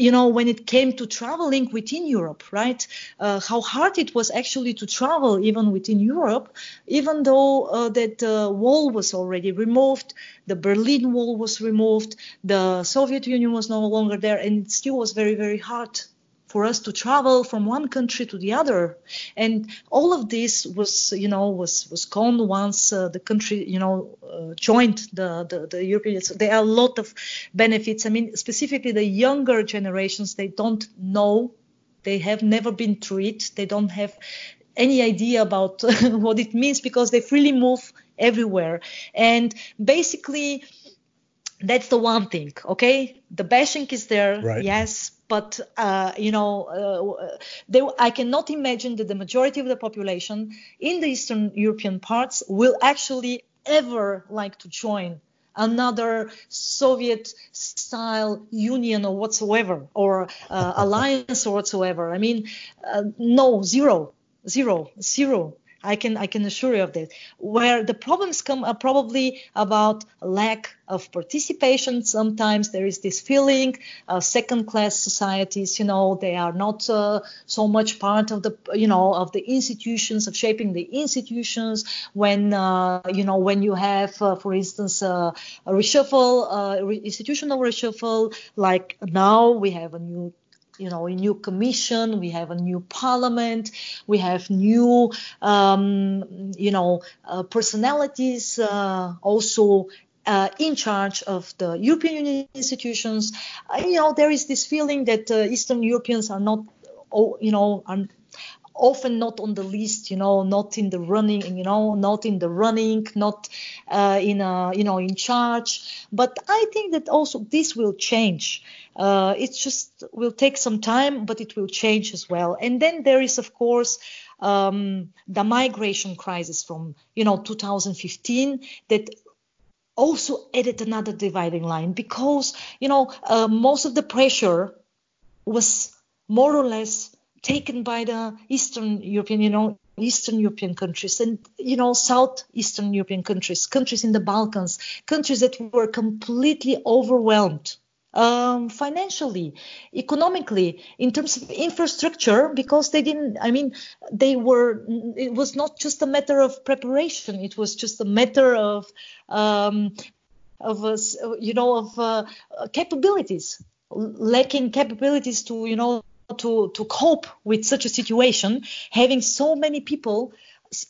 you know, when it came to traveling within Europe, right? Uh, how hard it was actually to travel even within Europe, even though uh, that uh, wall was already removed, the Berlin Wall was removed, the Soviet Union was no longer there, and it still was very, very hard for us to travel from one country to the other. And all of this was you know was was gone once uh, the country you know uh, joined the, the the european so there are a lot of benefits. I mean specifically the younger generations they don't know. They have never been through it. They don't have any idea about what it means because they freely move everywhere. And basically that's the one thing okay? The bashing is there Right. yes but uh, you know uh, they, i cannot imagine that the majority of the population in the eastern european parts will actually ever like to join another soviet style union or whatsoever or uh, alliance or whatsoever. I mean uh, no zero zero zero I can I can assure you of that. Where the problems come are probably about lack of participation. Sometimes there is this feeling, uh, second-class societies. You know, they are not uh, so much part of the you know of the institutions of shaping the institutions. When uh, you know when you have, uh, for instance, uh, a reshuffle, uh, re- institutional reshuffle, like now we have a new you know, a new commission, we have a new parliament, we have new, um, you know, uh, personalities uh, also uh, in charge of the European Union institutions. Uh, you know, there is this feeling that uh, Eastern Europeans are not, oh, you know, are often not on the list, you know, not in the running, you know, not in the running, not uh, in a, you know, in charge. But I think that also this will change. Uh, it just will take some time, but it will change as well. And then there is, of course, um, the migration crisis from, you know, 2015 that also added another dividing line because, you know, uh, most of the pressure was more or less taken by the Eastern European, you know, Eastern European countries and, you know, Southeastern European countries, countries in the Balkans, countries that were completely overwhelmed um, financially, economically, in terms of infrastructure, because they didn't, I mean, they were, it was not just a matter of preparation, it was just a matter of, um, of, uh, you know, of uh, capabilities, lacking capabilities to, you know, to, to cope with such a situation, having so many people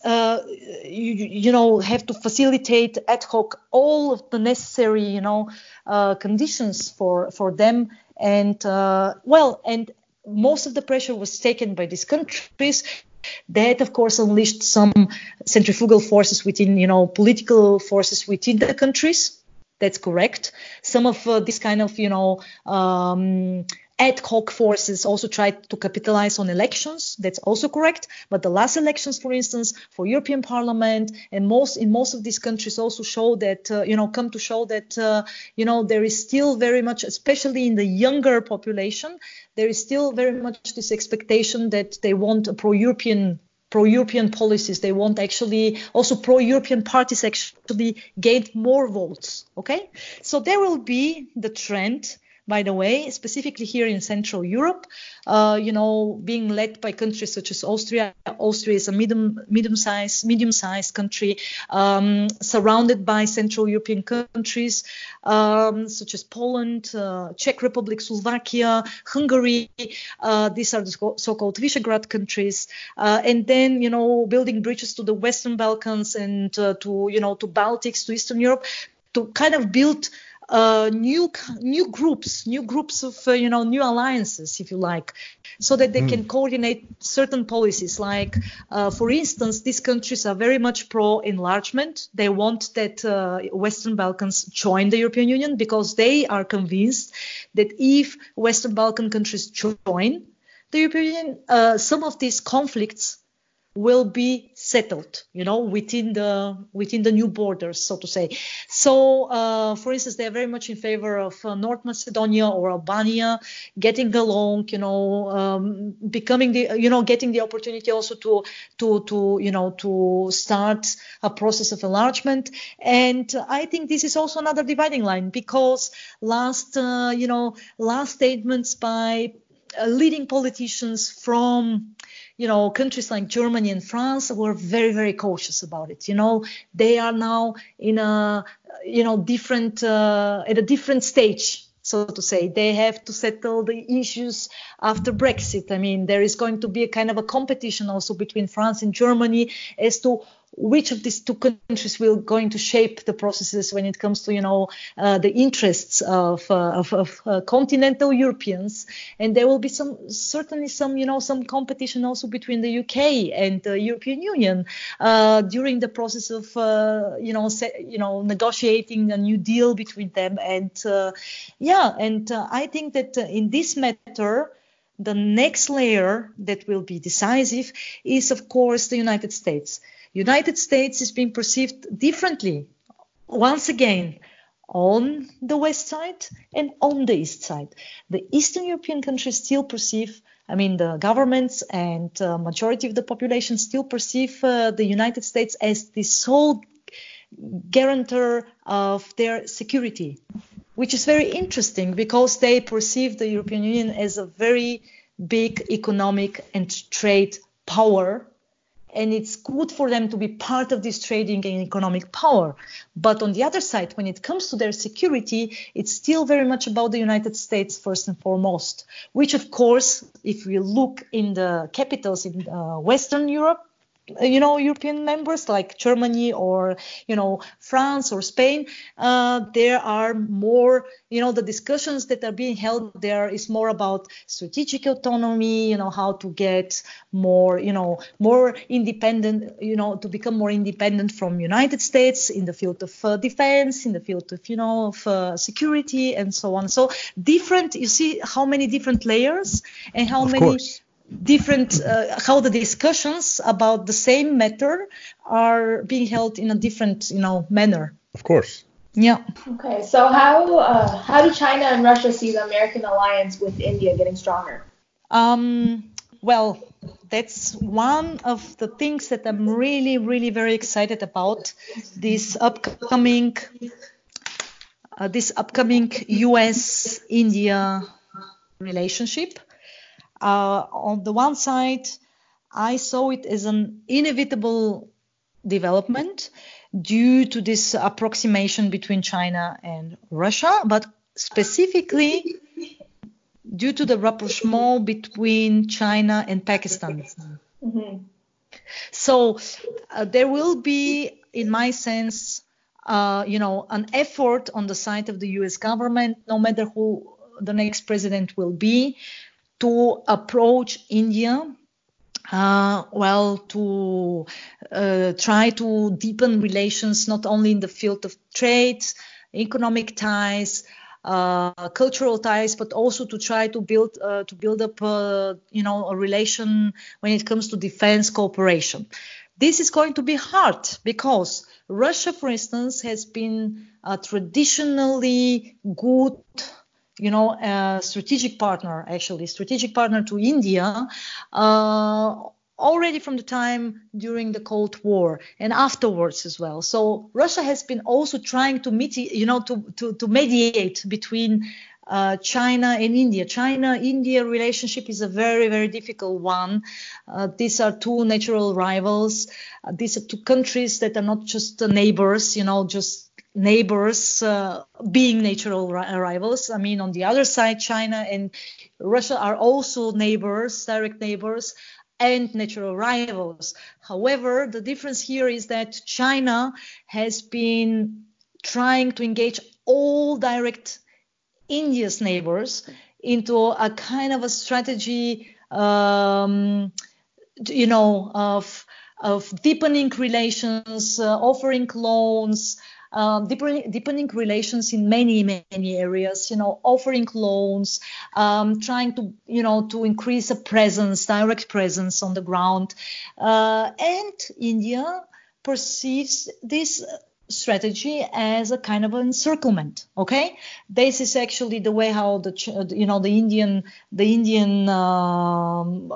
uh, you, you know have to facilitate ad hoc all of the necessary you know uh, conditions for for them. And uh, well and most of the pressure was taken by these countries that of course unleashed some centrifugal forces within you know political forces within the countries. That's correct. Some of uh, this kind of you know um, ad hoc forces also tried to capitalize on elections. That's also correct. But the last elections, for instance, for European Parliament and most in most of these countries also show that uh, you know come to show that uh, you know there is still very much, especially in the younger population, there is still very much this expectation that they want a pro-European pro-European policies. They want actually also pro-European parties actually gain more votes. Okay, so there will be the trend by the way, specifically here in Central Europe, uh, you know, being led by countries such as Austria. Austria is a medium, medium-sized, medium-sized country um, surrounded by Central European countries um, such as Poland, uh, Czech Republic, Slovakia, Hungary. Uh, these are the so-called Visegrad countries, uh, and then you know, building bridges to the Western Balkans and uh, to you know to Baltics, to Eastern Europe, to kind of build uh, new new groups, new groups of uh, you know new alliances, if you like, so that they mm. can coordinate certain policies. Like, uh, for instance, these countries are very much pro enlargement. They want that uh, Western Balkans join the European Union because they are convinced that if Western Balkan countries join the European Union, uh, some of these conflicts will be settled you know within the within the new borders so to say. So uh, for instance they are very much in favor of uh, north macedonia or albania getting along you know um, becoming the you know getting the opportunity also to to to you know to start a process of enlargement. And i think this is also another dividing line because last uh, you know last statements by leading politicians from you know, countries like Germany and France were very, very cautious about it. You know, they are now in a, you know, different, uh, at a different stage, so to say. They have to settle the issues after Brexit. I mean, there is going to be a kind of a competition also between France and Germany as to which of these two countries will going to shape the processes when it comes to you know uh, the interests of, uh, of, of uh, continental Europeans. And there will be some certainly some you know some competition also between the UK and the European Union uh, during the process of uh, you know se- you know negotiating a new deal between them. And uh, yeah and I think that in this matter the next layer that will be decisive is of course the United States United States is being perceived differently once again on the west side and on the east side. The Eastern European countries still perceive, I mean, the governments and uh, majority of the population still perceive uh, the United States as the sole guarantor of their security, which is very interesting because they perceive the European Union as a very big economic and trade power and it's good for them to be part of this trading and economic power. But on the other side, when it comes to their security, it's still very much about the United States first and foremost, which of course, if we look in the capitals in uh, Western Europe, you know European members like Germany or you know France or Spain, uh, there are more you know the discussions that are being held there is more about strategic autonomy, you know how to get more you know more independent, you know to become more independent from United States in the field of uh, defense, in the field of you know of uh, security and so on. So different, you see how many different layers and how of many. Course different uh, how the discussions about the same matter are being held in a different you know manner. Of course. Yeah. Okay so how uh, how do china and russia see the american alliance with india getting stronger? Um, well that's one of the things that i'm really really very excited about this upcoming uh, this upcoming us india relationship uh, on the one side, I saw it as an inevitable development due to this approximation between China and Russia, but specifically due to the rapprochement between China and Pakistan. Mm-hmm. So uh, there will be, in my sense, uh, you know, an effort on the side of the U.S. government, no matter who the next president will be, to approach India uh, well, to uh, try to deepen relations not only in the field of trade, economic ties, uh, cultural ties, but also to try to build uh, to build up, uh, you know, a relation when it comes to defense cooperation. This is going to be hard because Russia, for instance, has been a traditionally good you know, a strategic partner, actually, strategic partner to India, uh, already from the time during the Cold War and afterwards as well. So Russia has been also trying to meet, you know, to, to, to mediate between uh, China and India. China-India relationship is a very, very difficult one. Uh, these are two natural rivals. Uh, these are two countries that are not just neighbors, you know, just neighbors uh, being natural rivals. I mean, on the other side, China and Russia are also neighbors, direct neighbors, and natural rivals. However, the difference here is that China has been trying to engage all direct India's neighbors into a kind of a strategy, um, you know, of of deepening relations, uh, offering loans, um, deepening, deepening, relations in many many areas you know offering loans um, trying to you know to increase a presence direct presence on the ground. Uh, and india perceives this strategy as a kind of encirclement okay? This is actually the way how the you know the indian the indian um,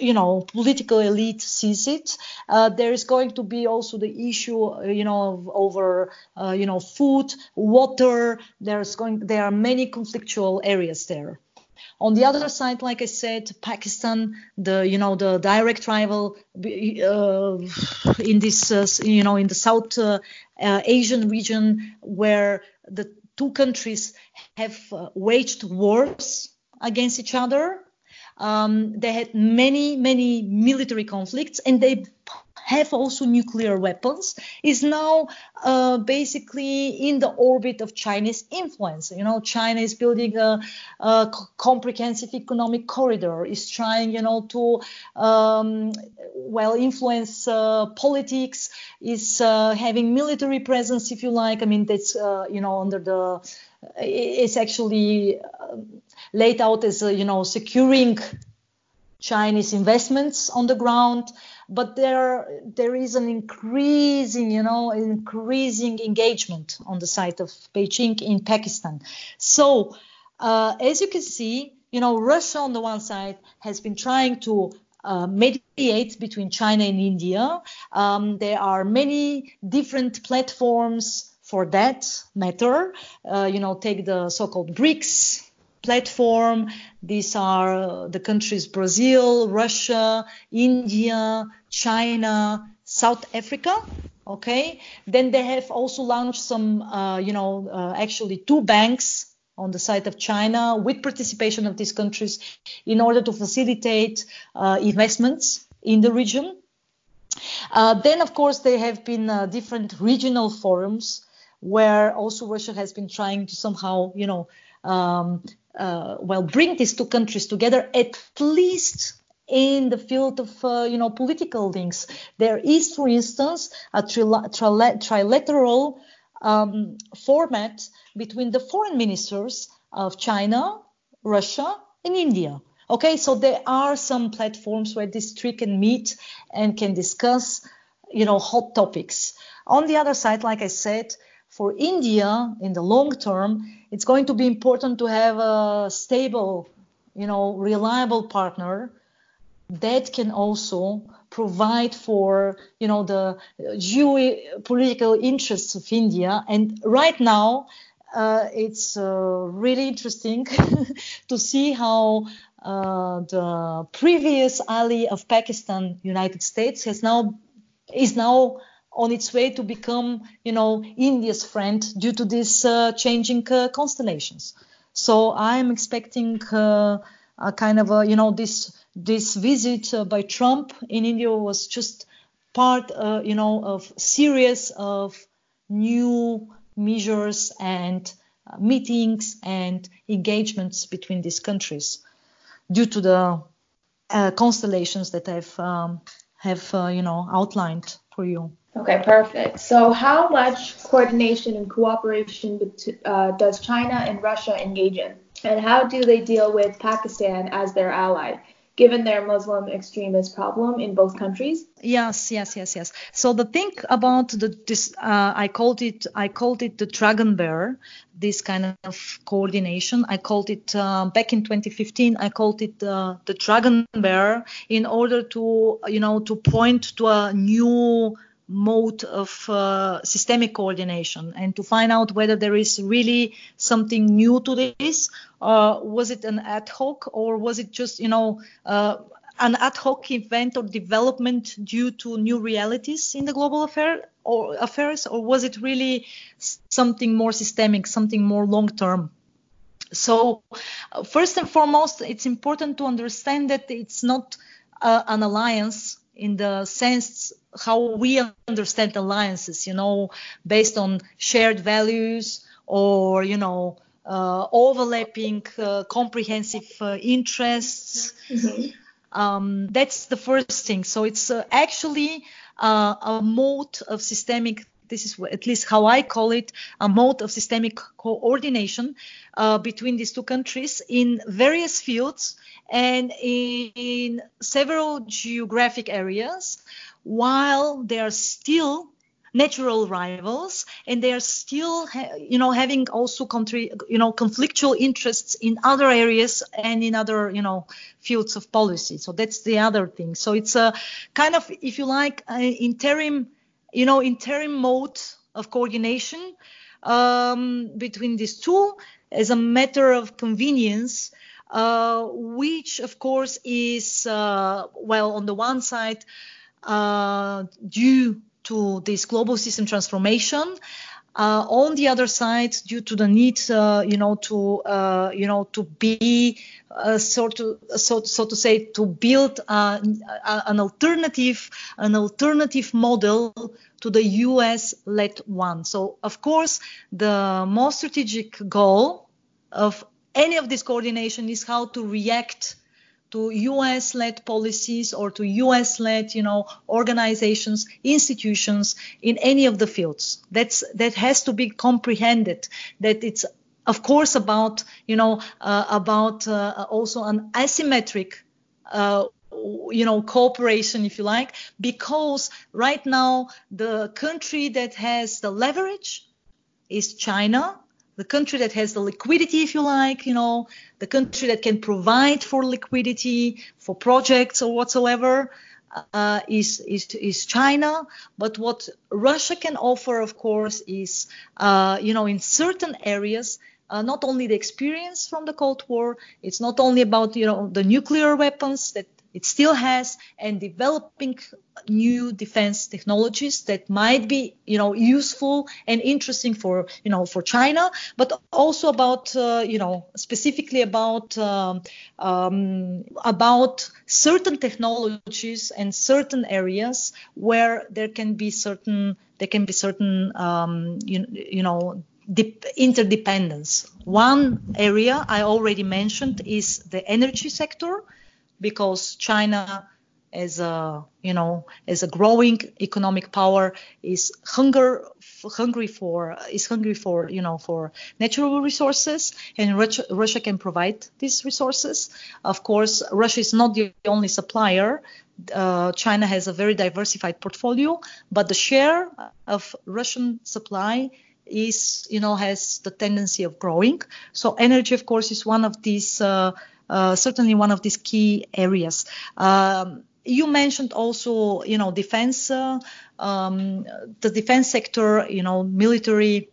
you know political elite sees it. Uh, there is going to be also the issue you know of, over uh, you know food water. There's going there are many conflictual areas there on the other side, like I said, Pakistan, the you know the direct rival uh, in this uh, you know in the South uh, uh Asian region, where the two countries have uh, waged wars against each other. Um, they had many, many military conflicts, and they have also nuclear weapons is now uh, basically in the orbit of Chinese influence. You know, China is building a, a comprehensive economic corridor, is trying, you know, to um, well influence uh, politics, is uh, having military presence, if you like. I mean, that's uh, you know under the it's actually uh, laid out as you know securing Chinese investments on the ground but there there is an increasing you know increasing engagement on the side of Beijing in Pakistan so uh, as you can see you know Russia on the one side has been trying to uh, mediate between China and India. Um, there are many different platforms for that matter. Uh, you know, take the so-called BRICS platform. These are the countries Brazil, Russia, India, China, South Africa. Okay. Then they have also launched some, uh, you know, uh, actually two banks on the side of China with participation of these countries in order to facilitate uh, investments in the region. Uh, then, of course, there have been uh, different regional forums where also Russia has been trying to somehow, you know, um, uh, well, bring these two countries together at least in the field of uh, you know political links. There is, for instance, a trila- trila- trilateral um, format between the foreign ministers of China, Russia, and India. Okay, so there are some platforms where these three can meet and can discuss, you know, hot topics. On the other side, like I said, for India in the long term, it's going to be important to have a stable, you know, reliable partner that can also provide for, you know, the geopolitical interests of India. And right now, uh, it's uh, really interesting to see how uh, the previous ally of Pakistan, United States, has now is now on its way to become, you know, India's friend due to these uh, changing uh, constellations. So I'm expecting uh, a kind of a, you know, this this visit uh, by Trump in India was just part, uh, you know, of series of new measures and uh, meetings and engagements between these countries due to the constellations that I've um, have, you know, outlined for you. Okay, perfect. So, how much coordination and cooperation uh, does China and Russia engage in? And how do they deal with Pakistan as their ally? given their Muslim extremist problem in both countries? Yes, yes, yes, yes. So the thing about the this, uh, I called it, I called it the dragon bear, this kind of coordination. I called it uh, back in 2015. I called it uh, the dragon bear in order to, you know, to point to a new mode of uh, systemic coordination and to find out whether there is really something new to this. Uh, was it an ad hoc or was it just, you know, uh, an ad hoc event or development due to new realities in the global affair or affairs, or was it really something more systemic, something more long term? So, uh, first and foremost, it's important to understand that it's not uh, an alliance in the sense how we understand alliances, you know, based on shared values or, you know, uh, overlapping uh, comprehensive uh, interests. Mm-hmm. Um, that's the first thing. So it's uh, actually uh, a mode of systemic this is at least how I call it, a mode of systemic coordination uh, between these two countries in various fields and in several geographic areas while they are still natural rivals and they are still you know having also country you know conflictual interests in other areas and in other you know fields of policy. So that's the other thing. So it's a kind of if you like interim you know interim mode of coordination um, between these two as a matter of convenience uh, which of course is uh, well on the one side uh, due to this global system transformation Uh, on the other side, due to the need, uh, you know, to you know to be sort of so, so to say to build an alternative an alternative model to the US-led one. So of course, the most strategic goal of any of this coordination is how to react to US-led policies or to US-led, you know, organizations, institutions in any of the fields. That's that has to be comprehended. That it's of course about, you know, uh, about uh, also an asymmetric. Uh, you know cooperation if you like because right now the country that has the leverage is china the country that has the liquidity, if you like, you know, the country that can provide for liquidity for projects or whatsoever. Uh, is, is is China, but what Russia can offer, of course, is uh, you know in certain areas uh, not only the experience from the Cold War, it's not only about you know the nuclear weapons that it still has and developing new defense technologies that might be you know useful and interesting for you know for China but also about uh, you know specifically about um, um, about certain technologies and certain areas where there can be certain there can be certain um, you, you know interdependence. One area I already mentioned is the energy sector because China as a you know as a growing economic power is hunger hungry for is hungry for you know for natural resources and Russia, Russia can provide these resources. Of course Russia is not the only supplier. Uh, China has a very diversified portfolio but the share of Russian supply is you know has the tendency of growing. So energy of course is one of these uh, certainly one of these key areas. Um, you mentioned also, you know, defense, uh, um, the defense sector, you know, military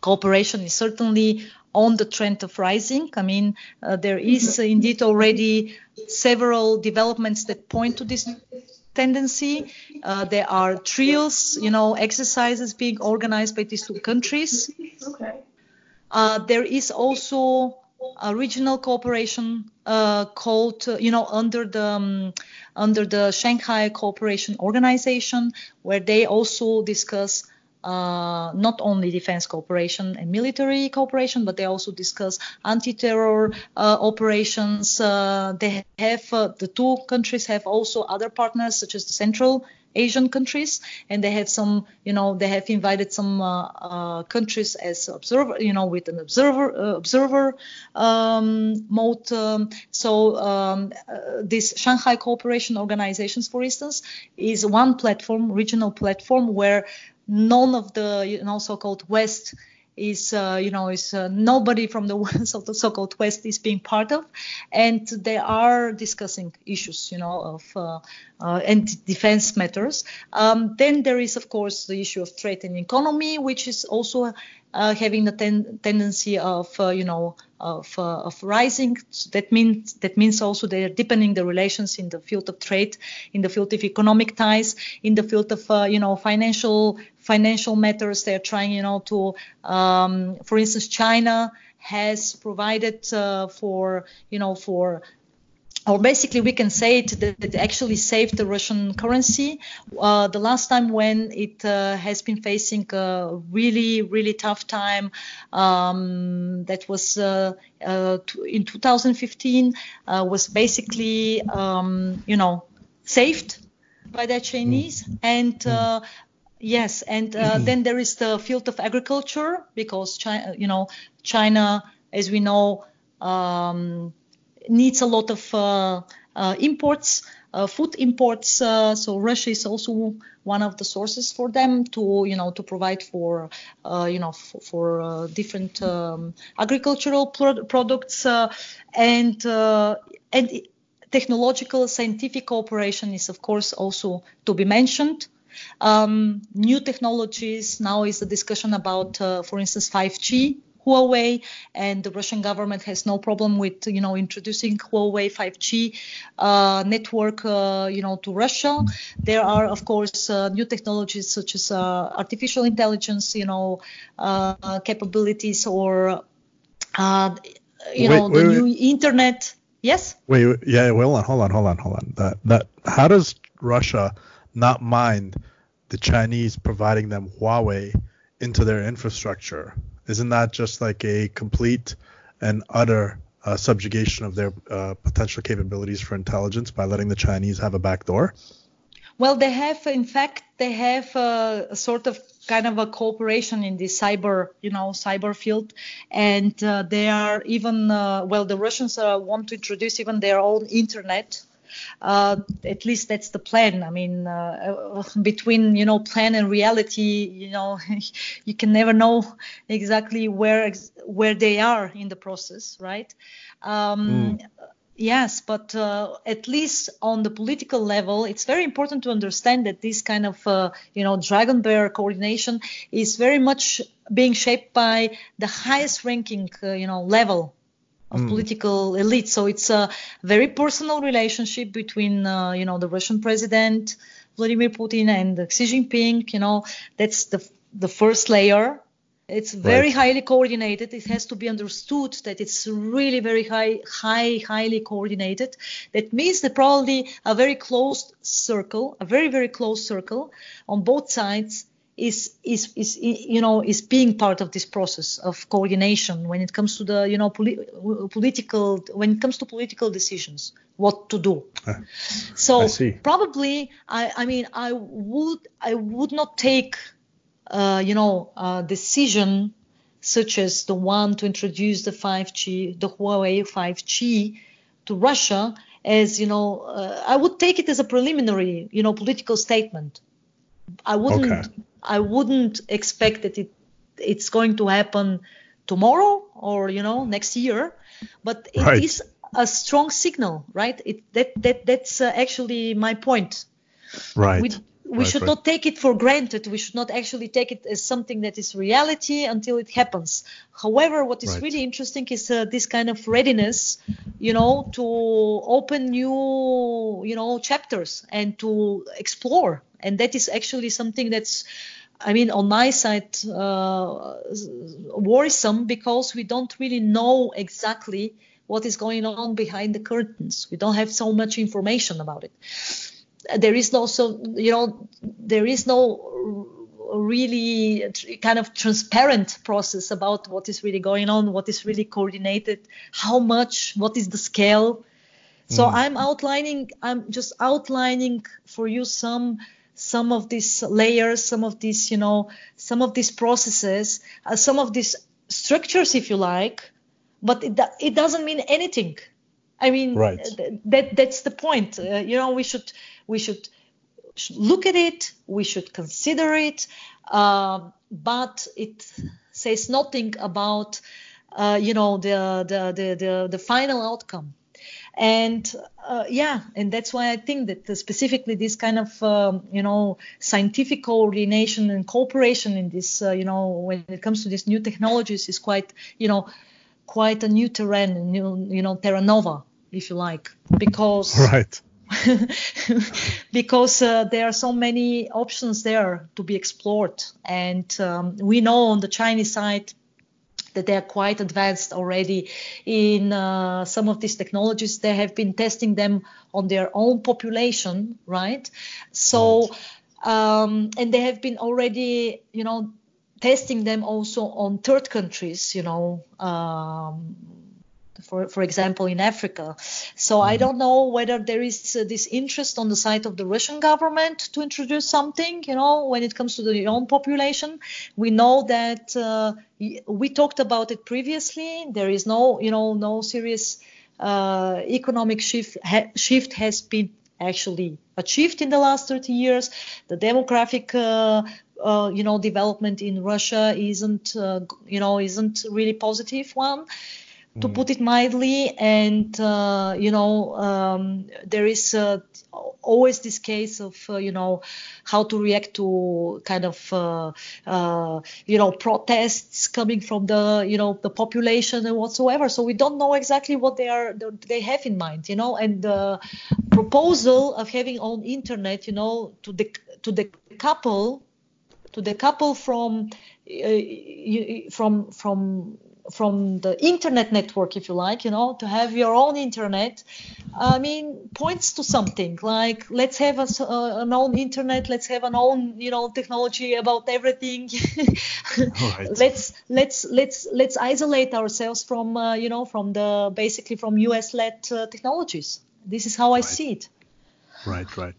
cooperation is certainly on the trend of rising. I mean, uh, there is uh, indeed already several developments that point to this tendency. Uh, there are trials, you know, exercises being organized by these two countries. Okay. Uh, there is also a regional cooperation uh, called, uh, you know, under the um, under the Shanghai Cooperation Organization, where they also discuss uh, not only defense cooperation and military cooperation, but they also discuss anti-terror uh, operations. Uh, they have uh, the two countries have also other partners such as the Central Asian countries, and they have some, you know, they have invited some uh, uh, countries as observer, you know, with an observer uh, observer um, mode. Um, so um, uh, this Shanghai Cooperation Organizations, for instance, is one platform, regional platform, where none of the you know so-called West is uh, you know is uh, nobody from the so-called West is being part of, and they are discussing issues you know of uh, uh, and defense matters. Um, then there is of course the issue of trade and economy, which is also uh, having the ten- tendency of uh, you know of, uh, of rising. That means that means also they are deepening the relations in the field of trade, in the field of economic ties, in the field of uh, you know financial financial matters. They are trying you know to, um, for instance, China has provided uh, for you know for or basically we can say it that it actually saved the Russian currency. Uh, the last time when it uh, has been facing a really, really tough time, um, that was uh, uh in 2015, uh, was basically, um, you know, saved by the Chinese. Mm. And uh, yes, and mm-hmm. then there is the field of agriculture because China, you know, China, as we know, um, needs a lot of uh, uh, imports, uh, food imports. so Russia is also one of the sources for them to, you know, to provide for, you know, for, for different um, agricultural pro- products and and technological scientific cooperation is of course also to be mentioned. Um, new technologies now is a discussion about, uh, for instance, 5G Huawei, and the Russian government has no problem with you know introducing Huawei 5G uh, network uh, you know to Russia. There are of course uh, new technologies such as uh, artificial intelligence you know uh, capabilities or uh, you Wait, know the wait, new wait. internet. Yes. Wait, wait, yeah, hold on, hold on, hold on, hold on. That that how does Russia not mind the Chinese providing them Huawei into their infrastructure? Isn't that just like a complete and utter uh, subjugation of their uh, potential capabilities for intelligence by letting the Chinese have a back door? Well, they have, in fact, they have a, a sort of kind of a cooperation in the cyber, you know, cyber field, and uh, they are even, uh, well, the Russians uh, want to introduce even their own internet. Uh, at least that's the plan. I mean, uh, between you know plan and reality, you know, you can never know exactly where ex- where they are in the process, right? Um, Yes, but uh, at least on the political level, it's very important to understand that this kind of, uh, you know, dragon bear coordination is very much being shaped by the highest ranking, uh, you know, level of political elite. So it's a very personal relationship between, uh, you know, the Russian president Vladimir Putin and Xi Jinping. You know, that's the the first layer. It's very Right. highly coordinated. It has to be understood that it's really very high, high, highly coordinated. That means that probably a very closed circle, a very, very close circle on both sides is, is, is, you know, is being part of this process of coordination when it comes to the, you know, poli- political, when it comes to political decisions, what to do. So I probably, I, I mean, I would, I would not take uh, you know, a decision such as the one to introduce the 5G, the Huawei 5G to Russia as, you know, uh, I would take it as a preliminary, you know, political statement. I wouldn't, Okay. I wouldn't expect that it, it's going to happen tomorrow or, you know, next year, but it is Right. a strong signal, right? It, that, that, that's uh, actually my point Right. we, we Right, should right. not take it for granted. We should not actually take it as something that is reality until it happens. However, what is Right. really interesting is uh, this kind of readiness, you know, to open new, you know, chapters and to explore. And that is actually something that's, I mean, on my side, uh, worrisome because we don't really know exactly what is going on behind the curtains. We don't have so much information about it. There is no so you know there is no really kind of transparent process about what is really going on what is really coordinated how much what is the scale. So i'm outlining i'm just outlining for you some some of these layers some of these you know some of these processes uh, some of these structures if you like but it, it doesn't mean anything I mean, Right. th- that that's the point. Uh, you know, we should we should, should look at it. We should consider it, um, but it says nothing about uh, you know the, the the the the final outcome. And uh, yeah, and that's why I think that specifically this kind of um, you know scientific coordination and cooperation in this uh, you know when it comes to these new technologies is quite you know quite a new terrain, new you know terra nova, if you like, because Right. because uh, there are so many options there to be explored, and um, we know on the Chinese side that they are quite advanced already in uh, some of these technologies. They have been testing them on their own population, right? So, um, and they have been already, you know, testing them also on third countries, you know, um, for, for example, in Africa. So I don't know whether there is uh, this interest on the side of the Russian government to introduce something, you know, when it comes to the own population. We know that uh, we talked about it previously. There is no, you know, no serious uh, economic shift ha- shift has been actually achieved in the last 30 years. The demographic, uh, uh, you know, development in Russia isn't, uh, you know, isn't really positive one to mm. put it mildly. And uh, you know, um, there is uh, always this case of uh, you know how to react to kind of uh, uh, you know protests coming from the you know the population and whatsoever. So we don't know exactly what they are they have in mind, you know. And the proposal of having on internet, you know, to the to the couple to the couple from uh, from from from the internet network, if you like, you know, to have your own internet, I mean, points to something like let's have a, uh, an own internet, let's have an own, you know, technology about everything. right. Let's let's let's let's isolate ourselves from, uh, you know, from the basically from US-led uh, technologies. This is how I see it. Right, right.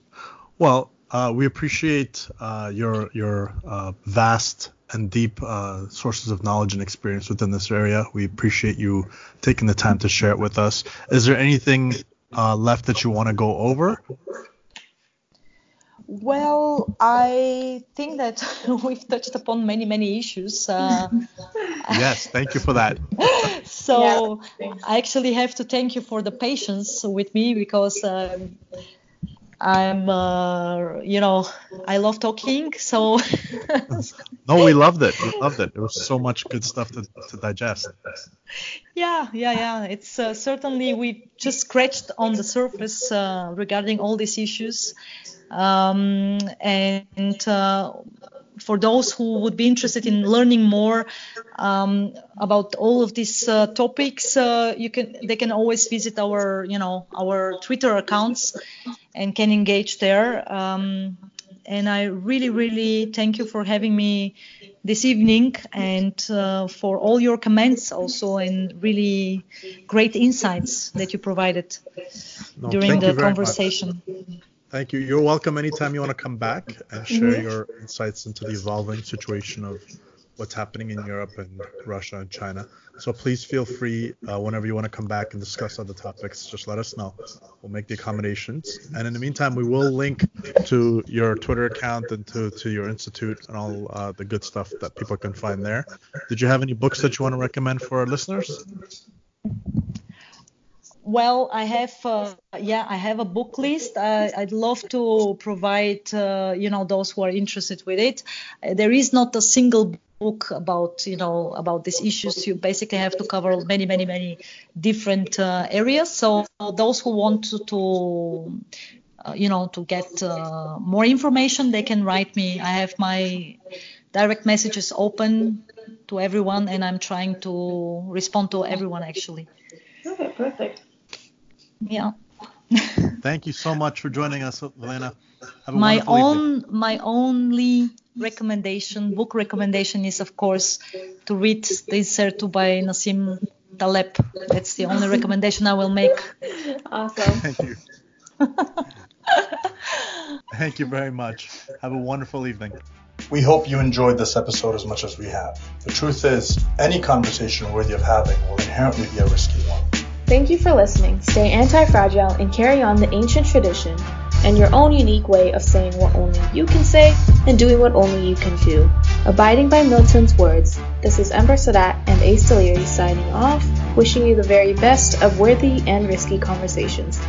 Well, uh, we appreciate uh, your your uh, vast and deep uh, sources of knowledge and experience within this area. We appreciate you taking the time to share it with us. Is there anything uh, left that you want to go over? Well, I think that we've touched upon many, many issues. Uh, yes, thank you for that. so yeah, I actually have to thank you for the patience with me because um, I'm, uh, you know, I love talking. So. no, we loved it. We loved it. There was so much good stuff to, to digest. Yeah, yeah, yeah. It's uh, certainly we just scratched on the surface uh, regarding all these issues, um, and uh, for those who would be interested in learning more um, about all of these uh, topics, uh, you can they can always visit our you know our Twitter accounts and can engage there. Um, and I really really thank you for having me this evening and uh, for all your comments also and really great insights that you provided no, during the conversation. Much. Thank you. You're welcome anytime you want to come back and share mm-hmm. your insights into the evolving situation of what's happening in Europe and Russia and China. So please feel free uh, whenever you want to come back and discuss other topics. Just let us know. We'll make the accommodations. And in the meantime, we will link to your Twitter account and to, to your institute and all uh, the good stuff that people can find there. Did you have any books that you want to recommend for our listeners? Well, I have, uh, yeah, I have a book list. I, would love to provide, uh, you know, those who are interested with it. Uh, there is not a single book about, you know, about these issues. You basically have to cover many, many, many different uh, areas. So those who want to, to uh, you know, to get uh, more information, they can write me. I have my direct messages open to everyone, and I'm trying to respond to everyone actually. Okay, perfect. Yeah. Thank you so much for joining us, Velina. my own evening. my only recommendation, book recommendation, is of course to read Incerto by Nassim Taleb. That's the only recommendation I will make. Awesome. Thank you. Thank you very much. Have a wonderful evening. We hope you enjoyed this episode as much as we have. The truth is, any conversation worthy of having will inherently be a risky one. Thank you for listening. Stay anti fragile and carry on the ancient tradition and your own unique way of saying what only you can say and doing what only you can do. Abiding by Milton's words, this is Ember Sadat and Ace Deliri signing off, wishing you the very best of worthy and risky conversations.